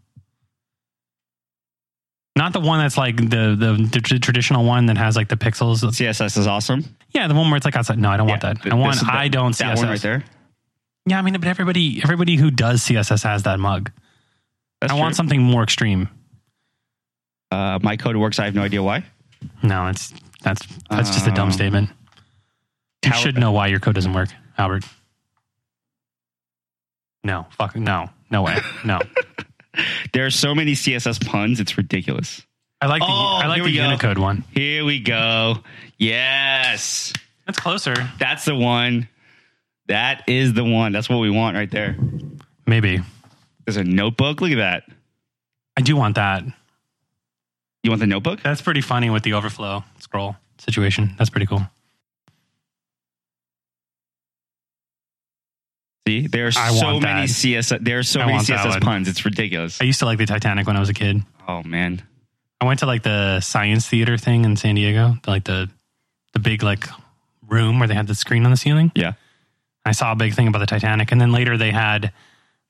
Not the one that's like the the, the tr- traditional one that has like the pixels. CSS is awesome. Yeah, the one where it's like outside. No, I don't want that. th- I want that- I don't That CSS. one right there. Yeah, I mean, but everybody everybody who does CSS has that mug. That's I want something more extreme. Uh, my code works. I have no idea why. No, that's that's that's just a dumb Um, statement. You should know why your code doesn't work, Albert. No, fuck no, no way, no. There are so many CSS puns. It's ridiculous. I like the Oh, I like here the we go. Unicode one. Here we go. Yes, That's closer, that's the one. That is the one. That's what we want right there. maybe. There's a notebook. Look at that. I do want that. You want the notebook? That's pretty funny with the overflow scroll situation. That's pretty cool. See, there are I so want many. CSS. There are so I many want that CSS one. puns. It's ridiculous. I used to like the Titanic when I was a kid. Oh man, I went to like the science theater thing in San Diego, like the the big like room where they had the screen on the ceiling. yeah. I saw a big thing about the Titanic, and then later they had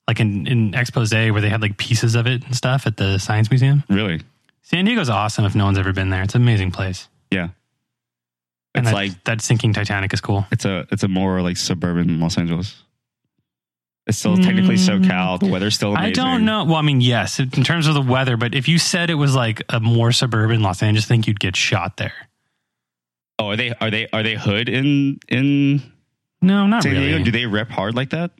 like an, an expose where they had like pieces of it and stuff at the Science Museum. Really? San Diego's awesome if no one's ever been there. It's an amazing place. Yeah. And It's that, like that sinking Titanic is cool. it's a it's a more like suburban Los Angeles. It's still technically SoCal. The weather's still amazing. I don't know. Well, I mean, yes, in terms of the weather, but if you said it was like a more suburban Los Angeles, I think you'd get shot there. Oh, are they are they are they hood in in No, not San really. Diego? Do they rep hard like that?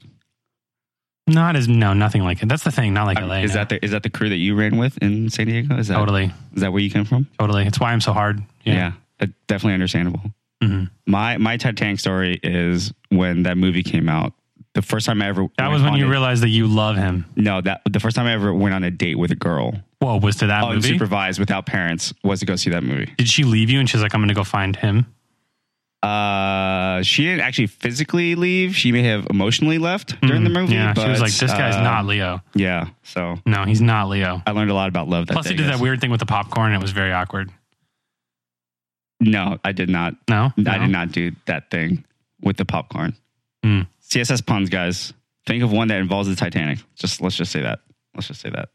Not as no, nothing like it. That's the thing. Not like I mean, LA. is no. that the is that the crew that you ran with in San Diego? Is that totally, is that where you came from? totally? It's why I'm so hard. Yeah, Yeah. uh, definitely understandable. Mhm. My my Titanic story is when that movie came out. The first time I ever That was when you a- realized that you love him. no that the first time I ever went on a date with a girl Whoa, was to that movie? unsupervised without parents was to go see that movie. Did she leave you and she's like, I'm going to go find him? Uh, she didn't actually physically leave. She may have emotionally left during the movie. Mm, Yeah, she was like, this guy's uh, not Leo. Yeah, so No, he's not Leo. I learned a lot about love. That Plus, day, he did that weird thing with the popcorn. It was very awkward. No, I did not. No, I No? did not do that thing with the popcorn. Hmm. CSS puns, guys. Think of one that involves the Titanic. Just let's just say that. Let's just say that.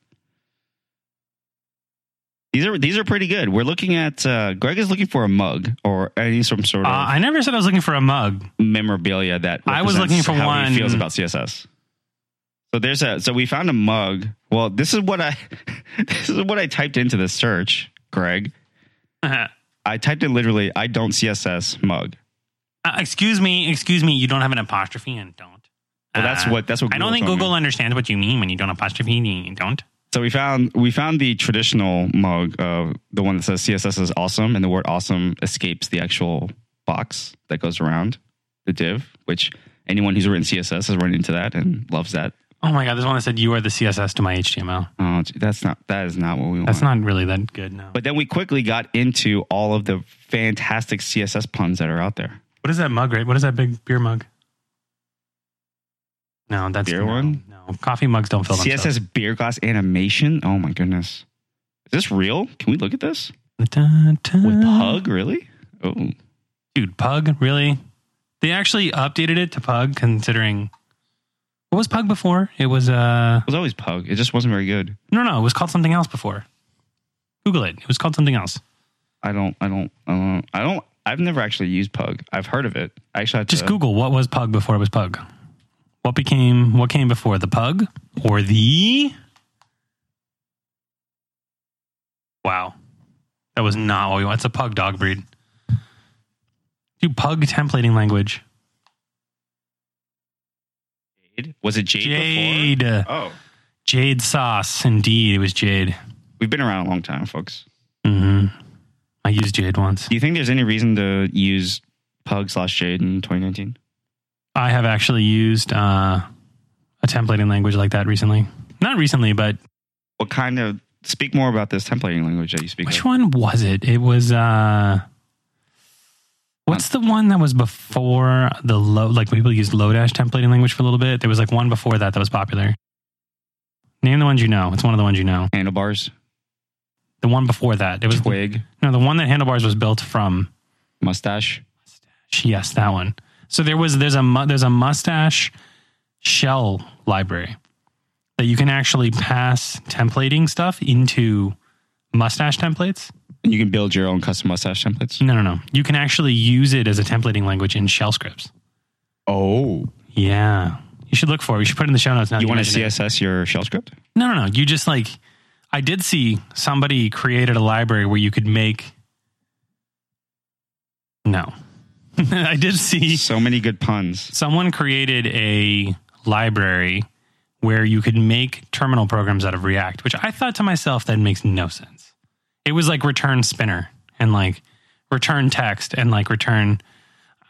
These are these are pretty good. We're looking at uh, Greg is looking for a mug or any some sort Uh, of I never said I was looking for a mug. memorabilia that I was looking for how he one- feels about CSS. So there's a so we found a mug. Well, this is what I this is what I typed into the search, Greg. Uh, I typed in literally I don't CSS mug. Excuse me, excuse me. You don't have an apostrophe and don't. Well, that's Uh, what that's what I don't think told me. Google understands what you mean when you don't apostrophe and you don't. So we found we found the traditional mug, uh, the one that says CSS is awesome, and the word awesome escapes the actual box that goes around the div. Which anyone who's written CSS has run into that and loves that. Oh my god, there's one that said you are the CSS to my HTML. Oh, that's not that is not what we want. That's not really that good. No. But then we quickly got into all of the fantastic CSS puns that are out there. What is that mug? Right? What is that big beer mug? No, that's Beer no, one? No, coffee mugs don't fill themselves. CSS beer glass animation. Oh my goodness, is this real? Can we look at this Da, da. with Pug? Really? Oh, dude, Pug, really? They actually updated it to Pug, considering what was Pug before? It was uh it was always Pug. It just wasn't very good. no, no, it was called something else before. Google it. It was called something else. I don't, I don't, I don't, I don't. I've never actually used Pug. I've heard of it. I actually had Just to, Google what was Pug before it was Pug. What became what came before the Pug or the? Wow, that was not what we want. It's a Pug dog breed. Dude, Pug templating language. Jade. Was it Jade, Jade. before? Oh, Jade sauce. Indeed, it was Jade. we've been around a long time, folks. hmm I used Jade once. Do you think there's any reason to use Pug slash Jade in 2019? I have actually used uh, a templating language like that recently. Not recently, but What kind of? Speak more about this templating language that you speak which of. one was it? It was uh what's the one that was before the low like people used Lodash templating language for a little bit? There was like one before that that was popular. Name the ones you know. It's one of the ones you know. Handlebars, The one before that. It was Twig, no the one that handlebars was built from. mustache. Mustache. Yes, that one. So there was there's a mu- there's a mustache shell library that you can actually pass templating stuff into mustache templates. And you can build your own custom mustache templates. No, no, no. You can actually use it as a templating language in shell scripts. Oh, Yeah. You should look for it. We should put it in the show notes now. you want to mention it. CSS your shell script? No, no, no. You just like, I did see somebody created a library where you could make. No. I did see So many good puns. someone created a library where you could make terminal programs out of React, which I thought to myself that makes no sense. It was like return spinner and like return text and like return.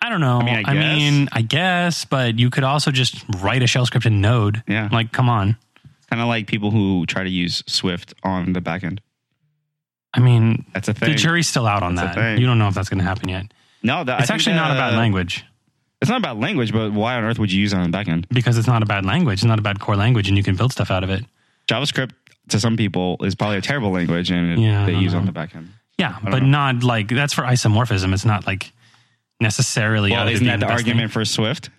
I don't know. I mean, I guess. mean, I guess, but you could also just write a shell script in Node. Yeah. Like, come on. Kind of like people who try to use Swift on the back end. I mean, That's a thing. the jury's still out on That's that. You don't know if that's going to happen yet. no, that, It's think actually not a bad language It's not about language, but why on earth would you use it on the back end? because it's not a bad language. It's not a bad core language, and you can build stuff out of it. JavaScript to some people is probably a terrible language, and it, Yeah, they use know. on the back end. Yeah, but know. not like that's for isomorphism. It's not like necessarily. Well, isn't that the best argument for Swift?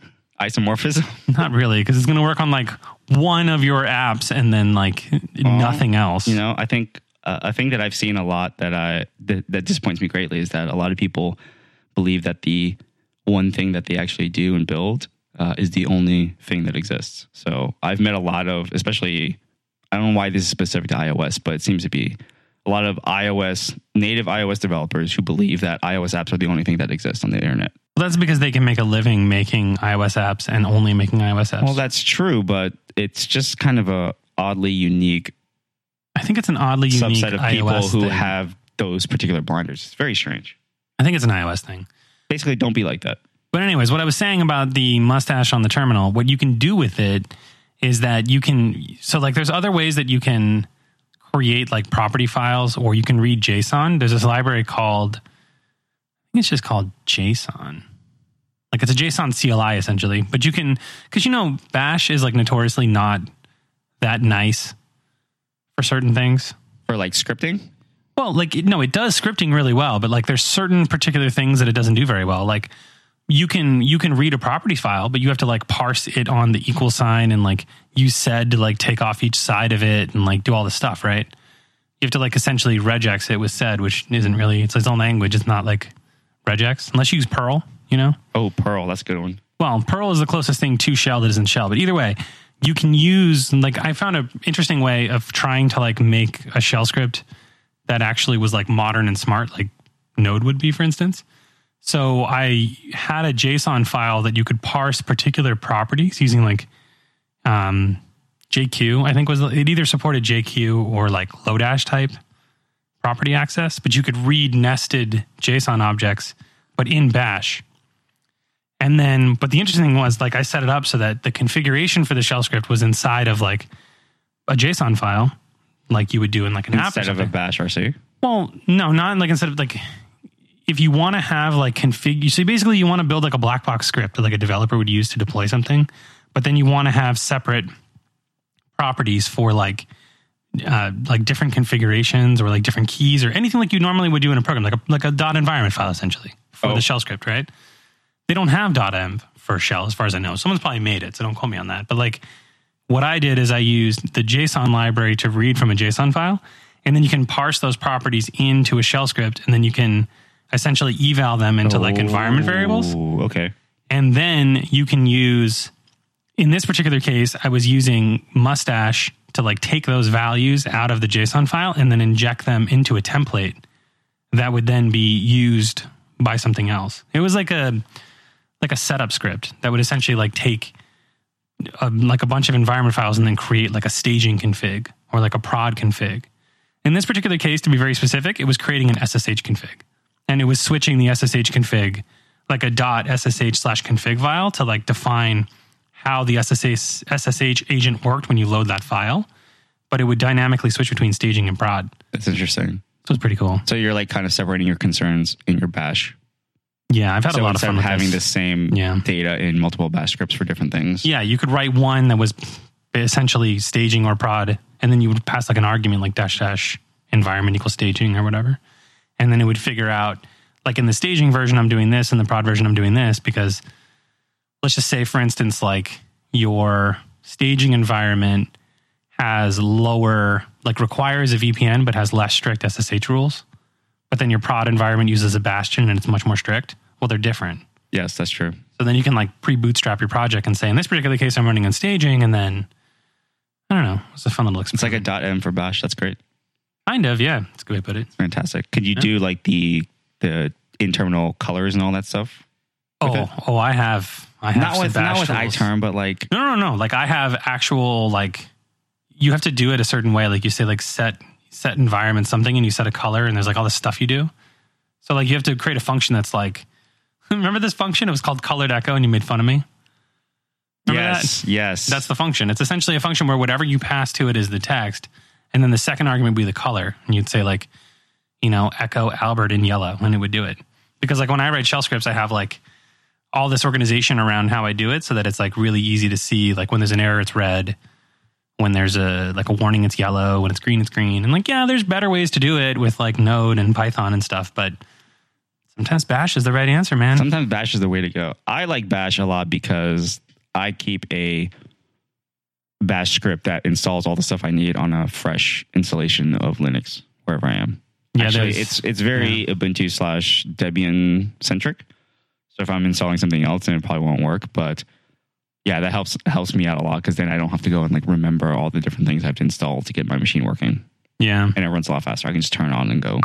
Isomorphism. Not really, because it's going to work on like one of your apps and then like nothing else. You know, I think uh, a thing that I've seen a lot that I that, that disappoints me greatly is that a lot of people believe that the one thing that they actually do and build uh, is the only thing that exists. So I've met a lot of, especially, I don't know why this is specific to iOS, but it seems to be a lot of iOS native iOS developers who believe that iOS apps are the only thing that exists on the internet. Well, that's because they can make a living making iOS apps and only making iOS apps. Well, that's true, but it's just kind of a oddly unique I think it's an oddly unique subset of people iOS who thing. have those particular blinders. It's very strange. I think it's an iOS thing. Basically, don't be like that. But anyways, what I was saying about the mustache on the terminal, what you can do with it is that you can so like there's other ways that you can create like property files or you can read JSON. There's this library called I think it's just called JSON. Like it's a JSON CLI essentially, but you can cuz you know bash is like notoriously not that nice for certain things. For like scripting, Well, like no, it does scripting really well, but like there's certain particular things that it doesn't do very well. Like you can you can read a property file, but you have to like parse it on the equal sign and like use sed to like take off each side of it and like do all this stuff, right? You have to like essentially regex it with sed, which isn't really it's its own language. It's not like regex unless you use Perl, you know. Oh, Perl, that's a good one. Well, Perl is the closest thing to shell that isn't shell, but either way, you can use like I found an interesting way of trying to like make a shell script that actually was like modern and smart, like Node would be, for instance. So I had a JSON file that you could parse particular properties using like um, JQ. I think was it either supported JQ or like Lodash type property access, but you could read nested JSON objects, but in Bash. And then, but the interesting thing was like I set it up so that the configuration for the shell script was inside of like a JSON file, like you would do in like an app. Instead of a bash RC. Well, no, not like instead of like if you want to have like config, so basically you want to build like a black box script that like a developer would use to deploy something, but then you want to have separate properties for like uh, like different configurations or like different keys or anything like you normally would do in a program, like a like a dot environment file essentially for Oh. the shell script, right? They don't have dot env for shell as far as I know. Someone's probably made it, so don't quote me on that. But like what I did is I used the JSON library to read from a JSON file, and then you can parse those properties into a shell script, and then you can essentially eval them into like environment variables. Oh, okay. And then you can use, in this particular case, I was using Mustache to like take those values out of the JSON file and then inject them into a template that would then be used by something else. It was like a like a setup script that would essentially like take a, like a bunch of environment files and then create like a staging config or like a prod config. In this particular case, to be very specific, it was creating an SSH config and it was switching the SSH config like a dot SSH slash config file to like define how the SSH, SSH agent worked when you load that file, but it would dynamically switch between staging and prod. That's interesting. So it's pretty cool. So you're like kind of separating your concerns in your bash. Yeah, I've had So a lot of fun having this. the same Yeah. data in multiple bash scripts for different things. Yeah, you could write one that was essentially staging or prod, and then you would pass like an argument like dash dash environment equals staging or whatever. And then it would figure out, like in the staging version, I'm doing this, in the prod version, I'm doing this, because let's just say, for instance, like your staging environment has lower, like requires a VPN, but has less strict SSH rules. But then your prod environment uses a bastion and it's much more strict. Well, they're different. Yes, that's true. So then you can like pre bootstrap your project and say, in this particular case, I'm running on staging. And then, I don't know, it's a fun little It's like experiment. a dot M for bash. That's great. kind of, yeah. It's a good way to put it. Fantastic. Could you do like the the internal colors and all that stuff? Oh, oh, I have, I have Not some with not with tools. iTerm, but like No, no, no. Like I have actual like you have to do it a certain way. Like you say like set set environment something and you set a color and there's like all this stuff you do. So like you have to create a function that's like remember this function? It was called colored echo and you made fun of me. Remember yes, yes. That's the function. It's essentially a function where whatever you pass to it is the text, and then the second argument would be the color. And you'd say like, you know, echo Albert in yellow, and it would do it. Because like when I write shell scripts, I have like all this organization around how I do it, so that it's like really easy to see. Like when there's an error, it's red. When there's a like a warning, it's yellow. When it's green, it's green. And like yeah, there's better ways to do it with like Node and Python and stuff, but sometimes Bash is the right answer, man. Sometimes Bash is the way to go. I like Bash a lot because I keep a Bash script that installs all the stuff I need on a fresh installation of Linux wherever I am. Yeah, Actually, it's it's very Ubuntu slash Debian centric. So if I'm installing something else, then it probably won't work. But yeah, that helps helps me out a lot because then I don't have to go and like remember all the different things I have to install to get my machine working, yeah. and it runs a lot faster. I can just turn on and go.